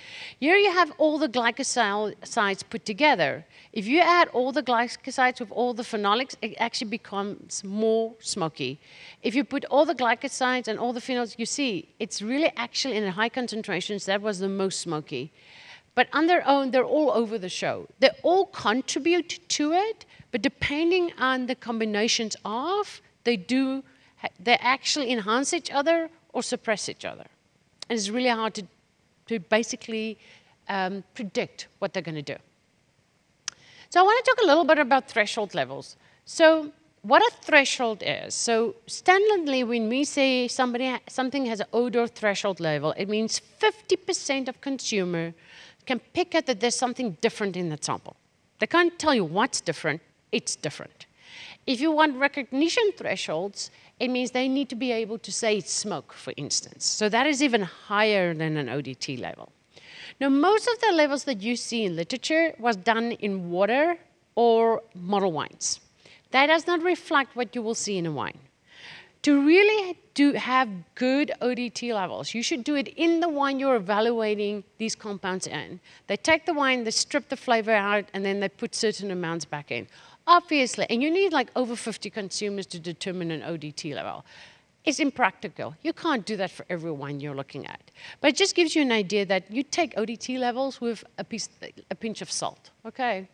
[SPEAKER 3] Here you have all the glycosides put together. If you add all the glycosides with all the phenolics, it actually becomes more smoky. If you put all the glycosides and all the phenols, you see, it's really actually in high concentrations, that was the most smoky. But on their own, they're all over the show. They all contribute to it, but depending on the combinations of, they do they actually enhance each other or suppress each other. And it's really hard to, to basically um, predict what they're going to do. So I want to talk a little bit about threshold levels. So what a threshold is. So standardly, when we say somebody something has an odor threshold level, it means 50% of consumer can pick up that there's something different in the sample. They can't tell you what's different, it's different. If you want recognition thresholds, it means they need to be able to say it's smoke, for instance. So that is even higher than an ODT level. Now, most of the levels that you see in literature was done in water or model wines. That does not reflect what you will see in a wine. To really do have good ODT levels, you should do it in the wine you're evaluating these compounds in. They take the wine, they strip the flavor out, and then they put certain amounts back in. Obviously, and you need like over 50 consumers to determine an ODT level. It's impractical. You can't do that for every wine you're looking at. But it just gives you an idea that you take ODT levels with a, piece, a pinch of salt, okay?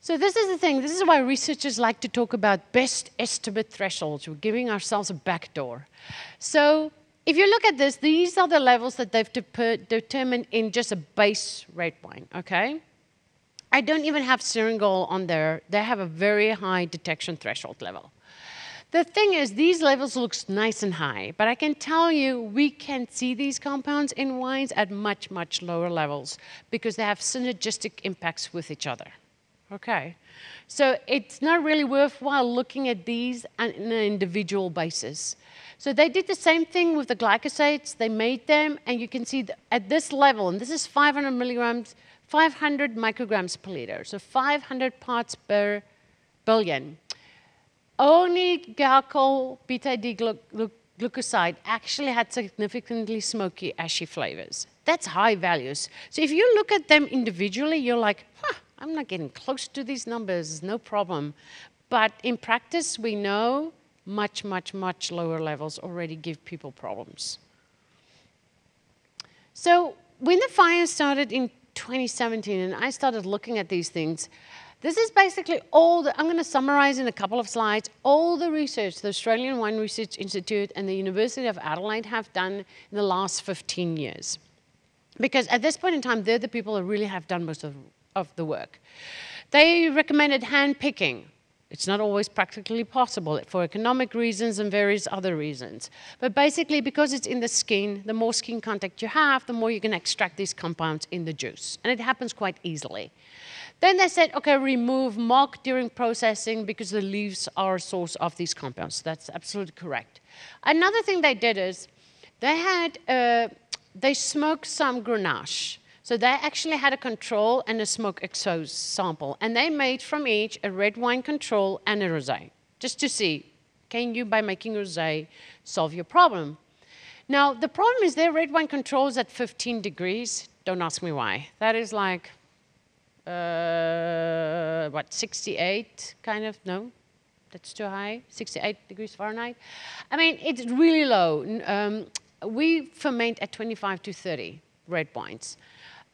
[SPEAKER 3] So this is the thing. This is why researchers like to talk about best estimate thresholds. We're giving ourselves a backdoor. So if you look at this, these are the levels that they've de determined in just a base red wine, okay? I don't even have syringol on there. They have a very high detection threshold level. The thing is, these levels looks nice and high, but I can tell you we can see these compounds in wines at much, much lower levels because they have synergistic impacts with each other. Okay, so it's not really worthwhile looking at these on an individual basis. So they did the same thing with the glycosides. They made them, and you can see at this level, and this is 500 milligrams 500 micrograms per liter, so 500 parts per billion. Only guaiacol beta D glucoside actually had significantly smoky, ashy flavors. That's high values. So if you look at them individually, you're like, huh, I'm not getting close to these numbers, no problem. But in practice, we know much, much, much lower levels already give people problems. So when the fire started in 2017 and I started looking at these things, this is basically all the, I'm going to summarize in a couple of slides, all the research the Australian Wine Research Institute and the University of Adelaide have done in the last 15 years. Because at this point in time, they're the people who really have done most of, of the work. They recommended hand picking, it's not always practically possible for economic reasons and various other reasons. But basically, because it's in the skin, the more skin contact you have, the more you can extract these compounds in the juice. And it happens quite easily. Then they said, okay, remove MOG during processing because the leaves are a source of these compounds. That's absolutely correct. Another thing they did is they had, uh, they smoked some Grenache. So they actually had a control and a smoke exposed sample. And they made from each a red wine control and a rosé, just to see, can you, by making rosé, solve your problem? Now, the problem is their red wine controls at 15 degrees. Don't ask me why. That is like, uh, what, 68 kind of? No, that's too high. 68 degrees Fahrenheit. I mean, it's really low. Um, we ferment at 25 to 30 red wines.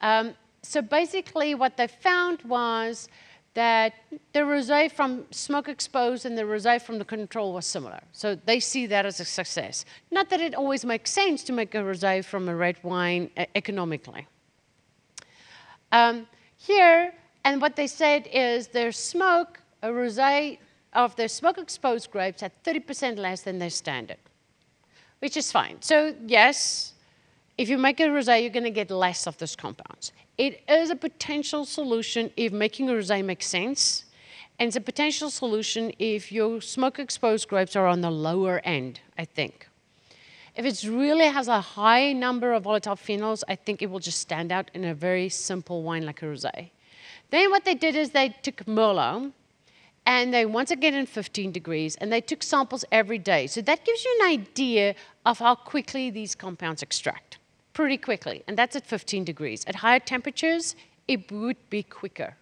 [SPEAKER 3] Um, so basically what they found was that the rosé from smoke exposed and the rosé from the control was similar. So they see that as a success. Not that it always makes sense to make a rosé from a red wine uh, economically. Um, here, and what they said is their smoke, a rosé of their smoke exposed grapes had 30% less than their standard, which is fine. So yes, if you make a rosé, you're going to get less of those compounds. It is a potential solution if making a rosé makes sense, and it's a potential solution if your smoke-exposed grapes are on the lower end, I think. If it really has a high number of volatile phenols, I think it will just stand out in a very simple wine like a rosé. Then what they did is they took Merlot and they once again in 15 degrees, and they took samples every day. So that gives you an idea of how quickly these compounds extract. Pretty quickly, and that's at 15 degrees. At higher temperatures, it would be quicker.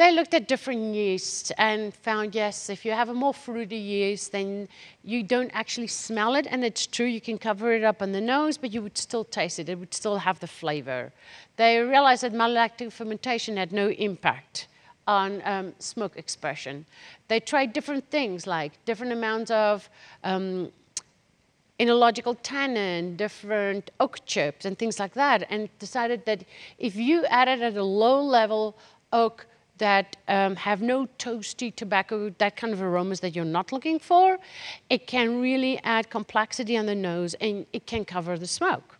[SPEAKER 3] They looked at different yeasts and found yes, if you have a more fruity yeast, then you don't actually smell it. And it's true, you can cover it up on the nose, but you would still taste it. It would still have the flavor. They realized that malolactic fermentation had no impact on um, smoke expression. They tried different things like different amounts of um, enological tannin, different oak chips, and things like that, and decided that if you added at a low level oak that um, have no toasty tobacco, that kind of aromas that you're not looking for, it can really add complexity on the nose and it can cover the smoke.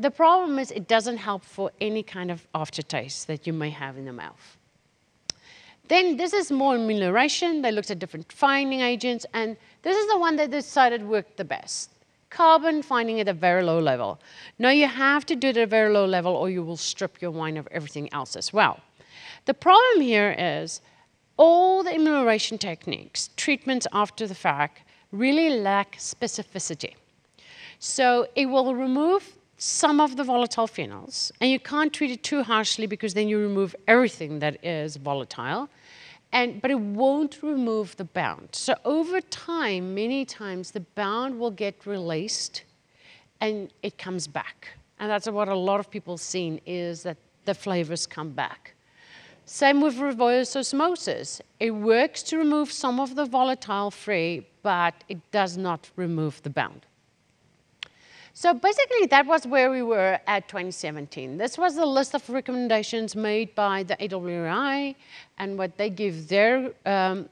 [SPEAKER 3] The problem is it doesn't help for any kind of aftertaste that you may have in the mouth. Then this is more amelioration. They looked at different fining agents, and this is the one that decided worked the best. Carbon fining at a very low level. Now you have to do it at a very low level or you will strip your wine of everything else as well. The problem here is all the amelioration techniques, treatments after the fact, really lack specificity. So it will remove some of the volatile phenols, and you can't treat it too harshly because then you remove everything that is volatile. And, but it won't remove the bound. So over time, many times the bound will get released and it comes back. And that's what a lot of people seen is that the flavors come back. Same with reverse osmosis. It works to remove some of the volatile free, but it does not remove the bound. So basically, that was where we were at 2017. This was the list of recommendations made by the AWRI and what they give their um,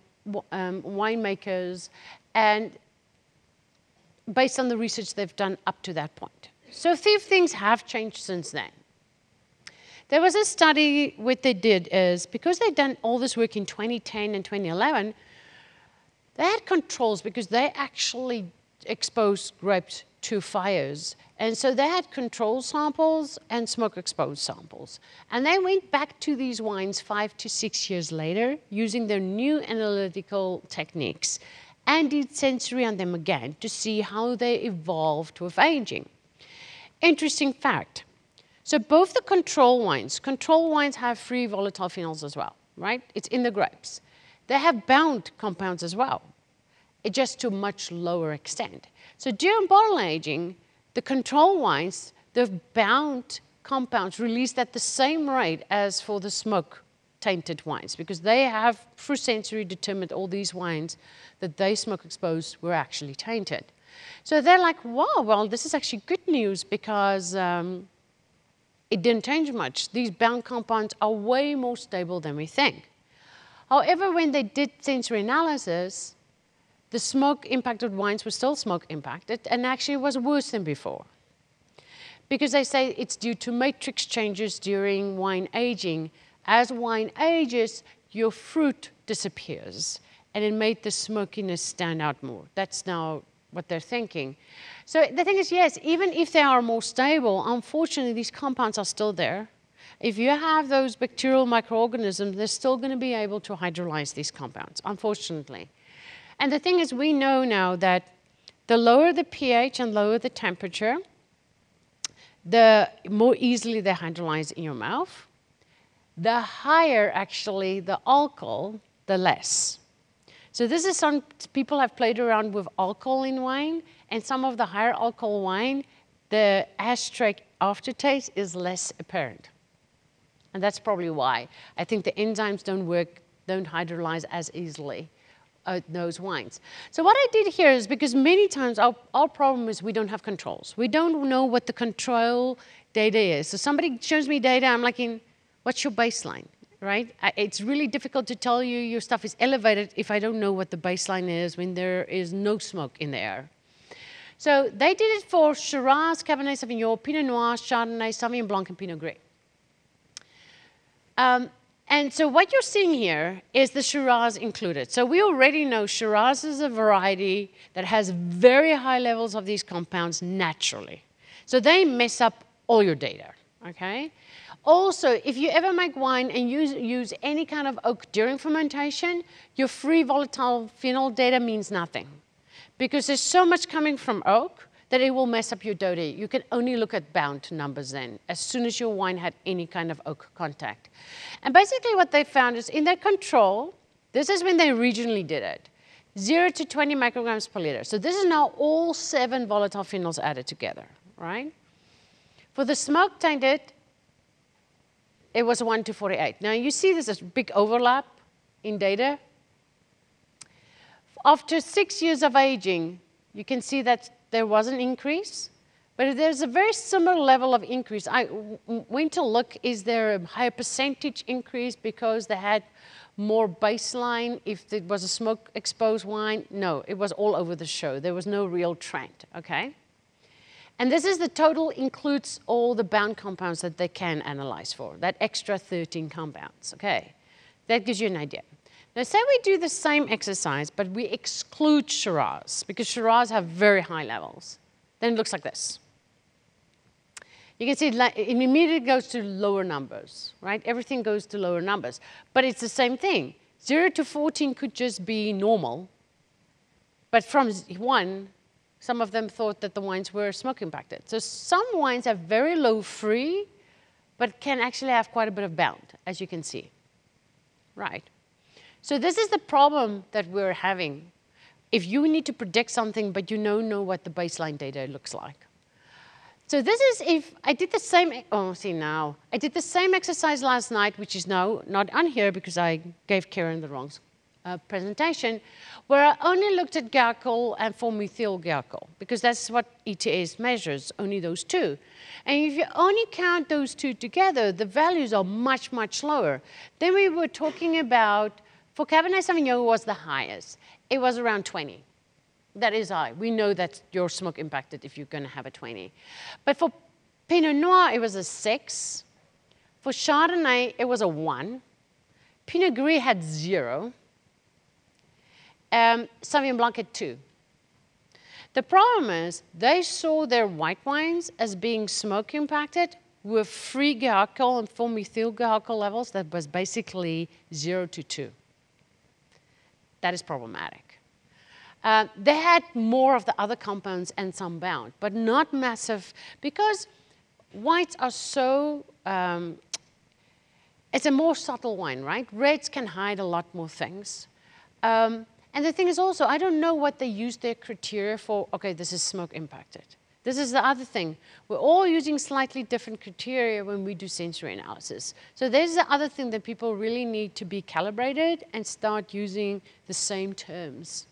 [SPEAKER 3] um, winemakers, and based on the research they've done up to that point. So few things have changed since then. There was a study, what they did is, because they'd done all this work in 2010 and 2011, they had controls because they actually exposed grapes to fires. And so they had control samples and smoke exposed samples. And they went back to these wines five to six years later using their new analytical techniques and did sensory on them again to see how they evolved with aging. Interesting fact so both the control wines, control wines have free volatile phenols as well, right? It's in the grapes. They have bound compounds as well, it just to a much lower extent. So during bottle aging, the control wines, the bound compounds released at the same rate as for the smoke tainted wines because they have, through sensory, determined all these wines that they smoke exposed were actually tainted. So they're like, wow, well, this is actually good news because um, it didn't change much. These bound compounds are way more stable than we think. However, when they did sensory analysis, the smoke impacted wines were still smoke impacted and actually was worse than before. Because they say it's due to matrix changes during wine aging. As wine ages, your fruit disappears and it made the smokiness stand out more. That's now what they're thinking. So the thing is, yes, even if they are more stable, unfortunately, these compounds are still there. If you have those bacterial microorganisms, they're still going to be able to hydrolyze these compounds, unfortunately. And the thing is, we know now that the lower the pH and lower the temperature, the more easily they hydrolyze in your mouth. The higher, actually, the alcohol, the less. So this is some people have played around with alcohol in wine, and some of the higher alcohol wine, the asterisk aftertaste is less apparent. And that's probably why. I think the enzymes don't work, don't hydrolyze as easily uh, those wines. So what I did here is because many times our, our problem is we don't have controls. We don't know what the control data is. So somebody shows me data, I'm like, in, what's your baseline? right? It's really difficult to tell you your stuff is elevated if I don't know what the baseline is when there is no smoke in the air. So they did it for Shiraz, Cabernet Sauvignon, Pinot Noir, Chardonnay, Sauvignon Blanc, and Pinot Gris. Um, and so what you're seeing here is the Shiraz included. So we already know Shiraz is a variety that has very high levels of these compounds naturally. So they mess up all your data okay? Also, if you ever make wine and use, use any kind of oak during fermentation, your free volatile phenol data means nothing because there's so much coming from oak that it will mess up your dough. You can only look at bound numbers then, as soon as your wine had any kind of oak contact. And basically what they found is in their control, this is when they regionally did it, 0 to 20 micrograms per liter. So this is now all seven volatile phenols added together, right? For the smoke tainted, it was 1 to 48. Now you see there's a big overlap in data. After six years of aging, you can see that there was an increase, but there's a very similar level of increase. I went to look, is there a higher percentage increase because they had more baseline if it was a smoke exposed wine? No, it was all over the show. There was no real trend, okay? And this is the total includes all the bound compounds that they can analyze for, that extra 13 compounds, okay? That gives you an idea. Now say we do the same exercise, but we exclude Shiraz, because Shiraz have very high levels. Then it looks like this. You can see it immediately goes to lower numbers, right? Everything goes to lower numbers. But it's the same thing. 0 to 14 could just be normal. But from 1 some of them thought that the wines were smoke impacted. So some wines have very low free, but can actually have quite a bit of bound, as you can see. Right. So this is the problem that we're having. If you need to predict something, but you don't know what the baseline data looks like. So this is if I did the same, oh, see now, I did the same exercise last night, which is now not on here because I gave Karen the wrong uh, presentation, where I only looked at guaiacol and 4-methyl guaiacol, because that's what ETS measures, only those two. And if you only count those two together, the values are much, much lower. Then we were talking about, for Cabernet Sauvignon it was the highest. It was around 20. That is high. We know that you're smoke impacted if you're going to have a 20. But for Pinot Noir, it was a 6. For Chardonnay, it was a 1. Pinot Gris had 0 um, Sauvignon Blanc had two. The problem is they saw their white wines as being smoke impacted with free guaiacol and 4-methyl guaiacol levels that was basically zero to two. That is problematic. Uh, they had more of the other compounds and some bound, but not massive because whites are so, um, it's a more subtle wine, right? Reds can hide a lot more things. Um, and the thing is also, I don't know what they use their criteria for, okay, this is smoke impacted. This is the other thing. We're all using slightly different criteria when we do sensory analysis. So there's the other thing that people really need to be calibrated and start using the same terms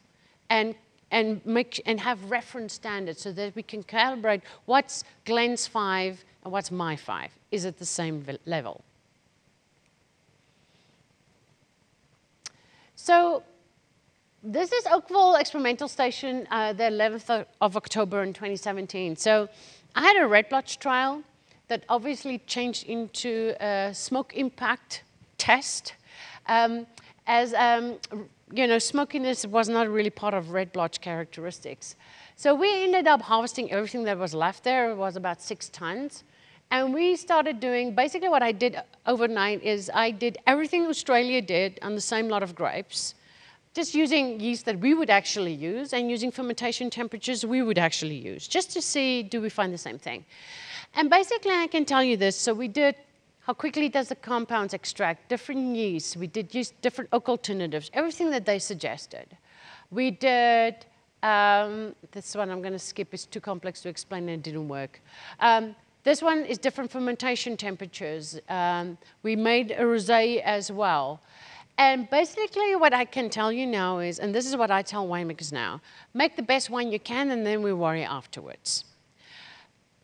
[SPEAKER 3] and, and, make, and have reference standards so that we can calibrate what's Glen's 5 and what's my 5. Is it the same level? So this is Oakville Experimental Station, uh, the 11th of October in 2017. So I had a red blotch trial that obviously changed into a smoke impact test. Um, as um, you know, smokiness was not really part of red blotch characteristics. So we ended up harvesting everything that was left there. It was about six tons. And we started doing, basically what I did overnight is I did everything Australia did on the same lot of grapes just using yeast that we would actually use and using fermentation temperatures we would actually use, just to see do we find the same thing. And basically, I can tell you this. So we did how quickly does the compounds extract, different yeasts. We did use different oak alternatives, everything that they suggested. We did, um, this one I'm going to skip, it's too complex to explain and it didn't work. Um, this one is different fermentation temperatures. Um, we made a rosé as well. And basically, what I can tell you now is, and this is what I tell winemakers now make the best wine you can, and then we worry afterwards.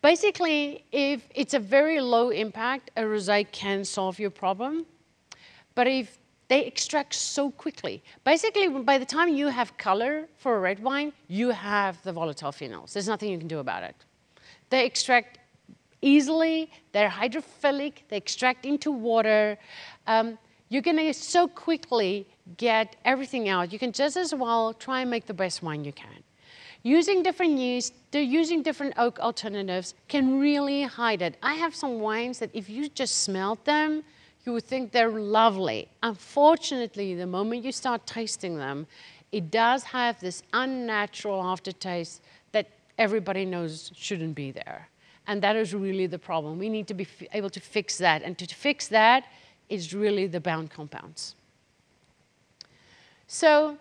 [SPEAKER 3] Basically, if it's a very low impact, a rosé can solve your problem. But if they extract so quickly, basically, by the time you have color for a red wine, you have the volatile phenols. There's nothing you can do about it. They extract easily, they're hydrophilic, they extract into water. Um, you're going to so quickly get everything out. You can just as well try and make the best wine you can. using different yeast, using different oak alternatives, can really hide it. I have some wines that if you just smelled them, you would think they're lovely. Unfortunately, the moment you start tasting them, it does have this unnatural aftertaste that everybody knows shouldn't be there. And that is really the problem. We need to be able to fix that. And to fix that is really the bound compounds. So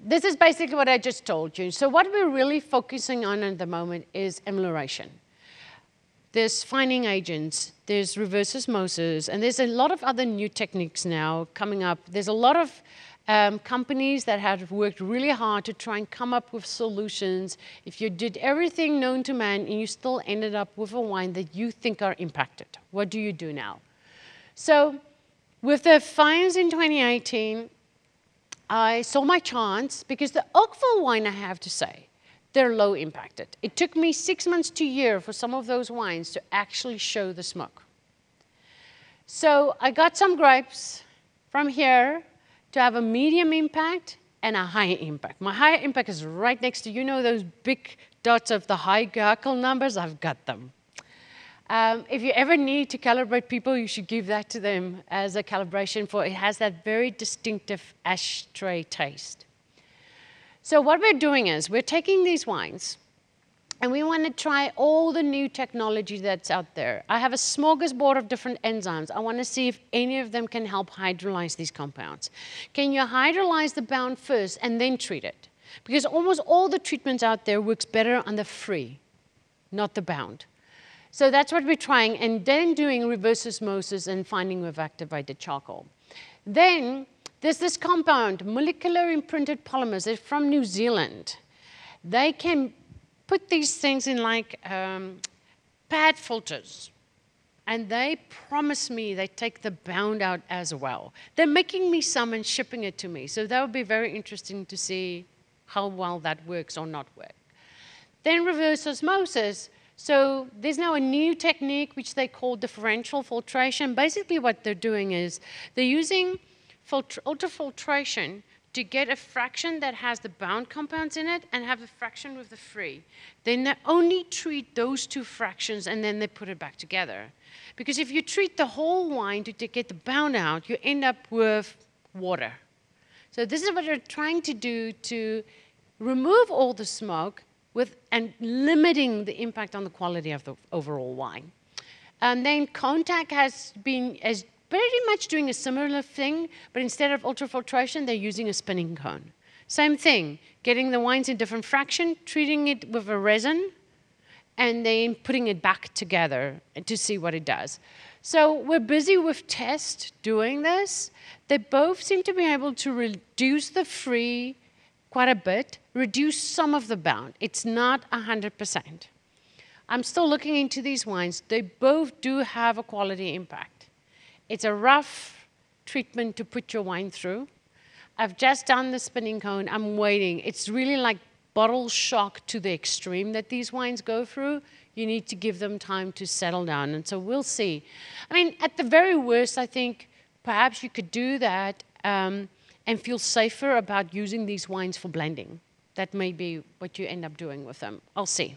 [SPEAKER 3] this is basically what I just told you. So what we're really focusing on at the moment is amelioration. There's fining agents, there's reverse osmosis, and there's a lot of other new techniques now coming up. There's a lot of um, companies that have worked really hard to try and come up with solutions. If you did everything known to man and you still ended up with a wine that you think are impacted, what do you do now? So with the fines in 2018, I saw my chance because the Oakville wine, I have to say, they're low impacted. It took me six months to a year for some of those wines to actually show the smoke. So I got some grapes from here to have a medium impact and a high impact. My high impact is right next to, you know, those big dots of the high guaiacol numbers? I've got them. Um, if you ever need to calibrate people, you should give that to them as a calibration for it has that very distinctive ashtray taste. So what we're doing is we're taking these wines and we want to try all the new technology that's out there. I have a smorgasbord of different enzymes. I want to see if any of them can help hydrolyze these compounds. Can you hydrolyze the bound first and then treat it? Because almost all the treatments out there works better on the free, not the bound. So that's what we're trying, and then doing reverse osmosis and fining with activated charcoal. Then there's this compound, molecular imprinted polymers. They're from New Zealand. They can put these things in like um, pad filters, and they promise me they take the bound out as well. They're making me some and shipping it to me, so that would be very interesting to see how well that works or not work. Then reverse osmosis so there's now a new technique which they call differential filtration. Basically what they're doing is they're using ultrafiltration to get a fraction that has the bound compounds in it and have a fraction with the free. Then they only treat those two fractions and then they put it back together. Because if you treat the whole wine to get the bound out, you end up with water. So this is what they're trying to do to remove all the smoke with, and limiting the impact on the quality of the overall wine. And then ConeTech has been as pretty much doing a similar thing, but instead of ultrafiltration, they're using a spinning cone. Same thing, getting the wines in different fraction, treating it with a resin, and then putting it back together to see what it does. So we're busy with test doing this. They both seem to be able to reduce the free quite a bit, reduce some of the bound. It's not 100%. I'm still looking into these wines. They both do have a quality impact. It's a rough treatment to put your wine through. I've just done the spinning cone. I'm waiting. It's really like bottle shock to the extreme that these wines go through. You need to give them time to settle down. And so we'll see. I mean, at the very worst, I think perhaps you could do that um, and feel safer about using these wines for blending. That may be what you end up doing with them. I'll see.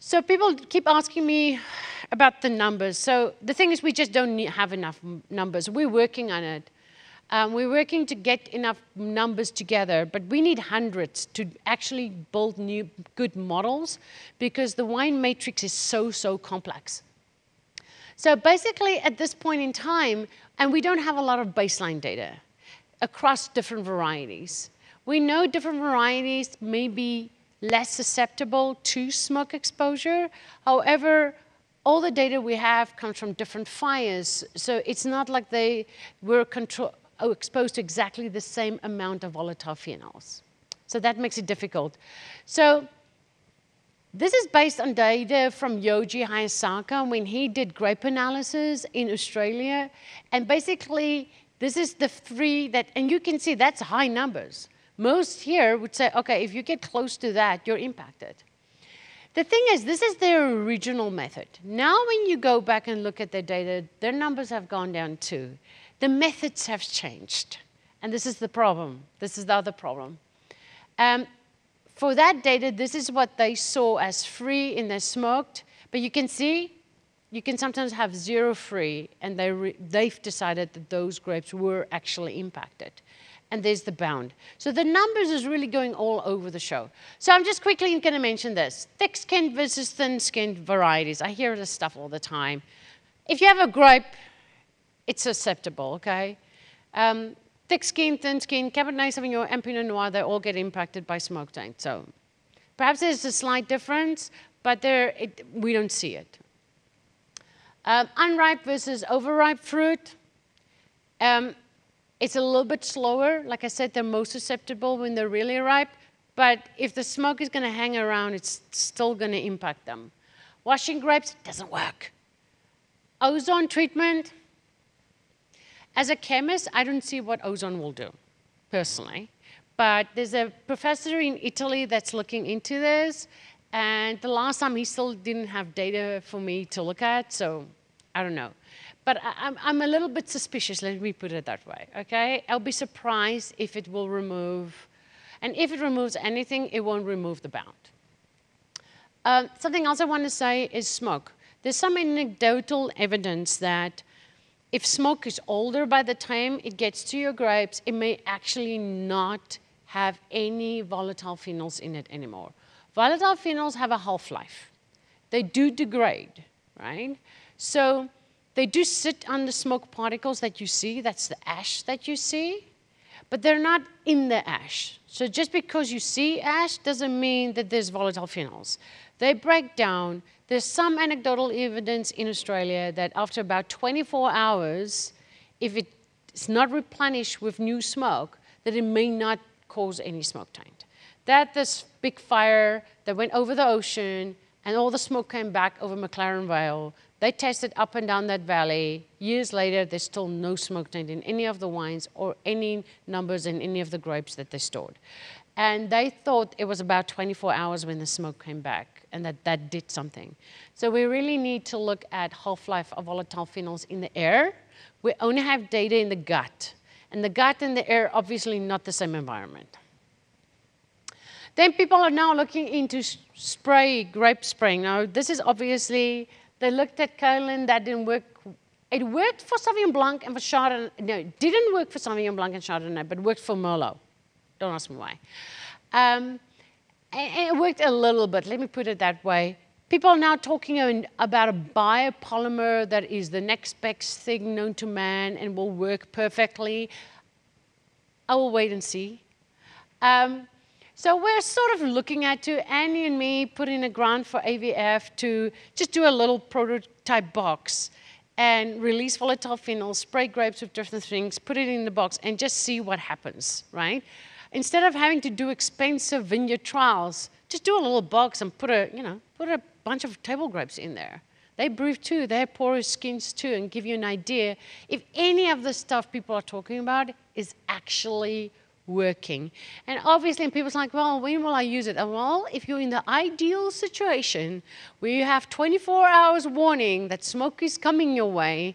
[SPEAKER 3] So people keep asking me about the numbers. So the thing is, we just don't have enough numbers. We're working on it. Um, we're working to get enough numbers together, but we need hundreds to actually build new good models because the wine matrix is so, so complex. So basically, at this point in time, and we don't have a lot of baseline data across different varieties. We know different varieties may be less susceptible to smoke exposure. However, all the data we have comes from different fires, so it's not like they were control, oh, exposed to exactly the same amount of volatile phenols. So that makes it difficult. So this is based on data from Yoji Hayasaka when he did grape analysis in Australia. And basically, this is the three that, and you can see that's high numbers. Most here would say, okay, if you get close to that, you're impacted. The thing is, this is their original method. Now, when you go back and look at their data, their numbers have gone down too. The methods have changed. And this is the problem. This is the other problem. Um, for that data, this is what they saw as free in their smoked. But you can see, you can sometimes have zero free, and they they've decided that those grapes were actually impacted. And there's the bound. So the numbers is really going all over the show. So I'm just quickly going to mention this. Thick-skinned versus thin-skinned varieties. I hear this stuff all the time. If you have a grape, it's susceptible, okay? Um, thick skin, thin skin, Cabernet Sauvignon, and Pinot Noir, they all get impacted by smoke taint. So perhaps there's a slight difference, but there it, we don't see it. Um, unripe versus overripe fruit. Um, it's a little bit slower. Like I said, they're most susceptible when they're really ripe. But if the smoke is going to hang around, it's still going to impact them. Washing grapes doesn't work. Ozone treatment, as a chemist, I don't see what ozone will do, personally. But there's a professor in Italy that's looking into this, and the last time he still didn't have data for me to look at, so I don't know. But I, am I'm a little bit suspicious, let me put it that way, okay? I'll be surprised if it will remove, and if it removes anything, it won't remove the bound. Uh, something else I want to say is smoke. There's some anecdotal evidence that if smoke is older by the time it gets to your grapes, it may actually not have any volatile phenols in it anymore. Volatile phenols have a half-life. They do degrade, right? So they do sit on the smoke particles that you see, that's the ash that you see, but they're not in the ash. So just because you see ash doesn't mean that there's volatile phenols. They break down, there's some anecdotal evidence in Australia that after about 24 hours, if it's not replenished with new smoke, that it may not cause any smoke taint. That this big fire that went over the ocean and all the smoke came back over McLaren Vale, they tested up and down that valley. Years later, there's still no smoke taint in any of the wines or any numbers in any of the grapes that they stored. And they thought it was about 24 hours when the smoke came back and that that did something. So we really need to look at half-life of volatile phenols in the air. We only have data in the gut. And the gut and the air, obviously not the same environment. Then people are now looking into spray, grape spraying. Now, this is obviously, they looked at kaolin, that didn't work. It worked for Sauvignon Blanc and for Chardonnay. No, it didn't work for Sauvignon Blanc and Chardonnay, but worked for Merlot. Don't ask me why. Um, it worked a little bit, let me put it that way. People are now talking about a biopolymer that is the next best thing known to man and will work perfectly. I will wait and see. Um, so we're sort of looking at to Annie and me put in a grant for AVF to just do a little prototype box and release volatile phenols, spray grapes with different things, put it in the box, and just see what happens, right? Instead of having to do expensive vineyard trials, just do a little box and put a, you know, put a bunch of table grapes in there. They breathe too, they have porous skins too, and give you an idea if any of the stuff people are talking about is actually working. And obviously, people's like, well, when will I use it? Uh, well, if you're in the ideal situation where you have 24 hours warning that smoke is coming your way,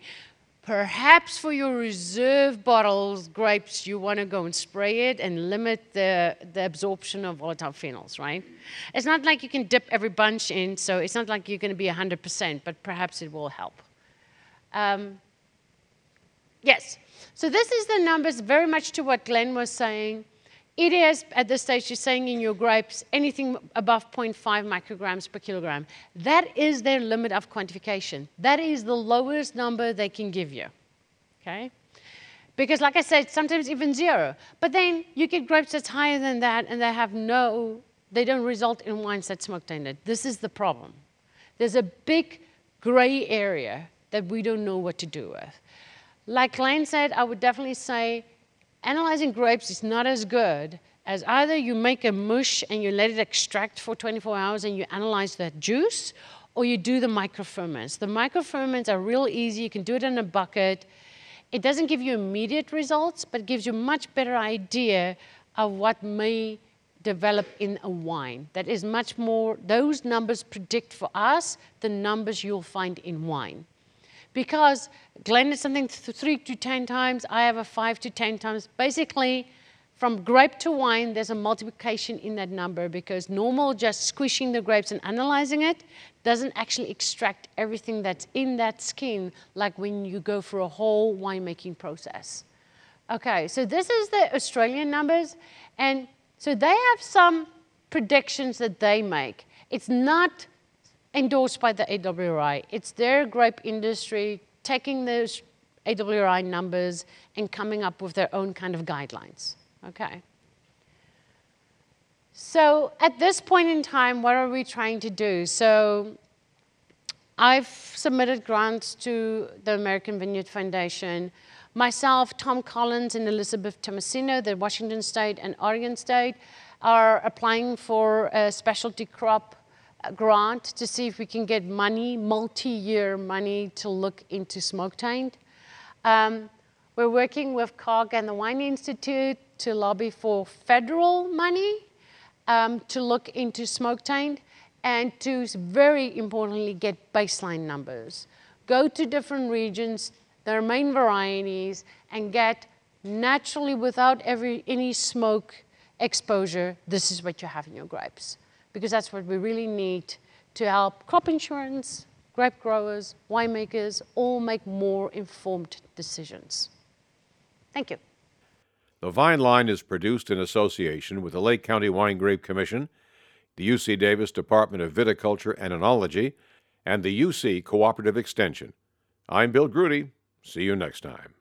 [SPEAKER 3] Perhaps for your reserve bottles, grapes, you want to go and spray it and limit the, the absorption of volatile phenols, right? It's not like you can dip every bunch in, so it's not like you're going to be 100%, but perhaps it will help. Um, yes, so this is the numbers very much to what Glenn was saying. It is, at this stage, you're saying in your grapes, anything above 0.5 micrograms per kilogram. That is their limit of quantification. That is the lowest number they can give you, okay? Because like I said, sometimes even zero. But then you get grapes that's higher than that and they have no, they don't result in wines that smoke tainted. This is the problem. There's a big gray area that we don't know what to do with. Like Glenn said, I would definitely say analyzing grapes is not as good as either you make a mush and you let it extract for 24 hours and you analyze that juice, or you do the microferments. The microferments are real easy. You can do it in a bucket. It doesn't give you immediate results, but gives you a much better idea of what may develop in a wine. That is much more, those numbers predict for us the numbers you'll find in wine because Glenn is something three to 10 times, I have a five to 10 times. Basically, from grape to wine, there's a multiplication in that number because normal just squishing the grapes and analyzing it doesn't actually extract everything that's in that skin like when you go through a whole winemaking process. Okay, so this is the Australian numbers, and so they have some predictions that they make. It's not endorsed by the AWRI. It's their grape industry taking those AWRI numbers and coming up with their own kind of guidelines. Okay. So at this point in time, what are we trying to do? So I've submitted grants to the American Vineyard Foundation. Myself, Tom Collins, and Elizabeth Tomasino, the Washington State and Oregon State, are applying for a specialty crop grant to see if we can get money, multi-year money, to look into smoke taint. Um, we're working with CAWG and the Wine Institute to lobby for federal money um, to look into smoke taint and to very importantly get baseline numbers. Go to different regions, their main varieties, and get naturally without every, any smoke exposure, this is what you have in your grapes. Because that's what we really need to help crop insurance, grape growers, winemakers, all make more informed decisions. Thank you.
[SPEAKER 1] The Vine Line is produced in association with the Lake County Wine Grape Commission, the UC Davis Department of Viticulture and Enology, and the UC Cooperative Extension. I'm Bill Grudy. See you next time.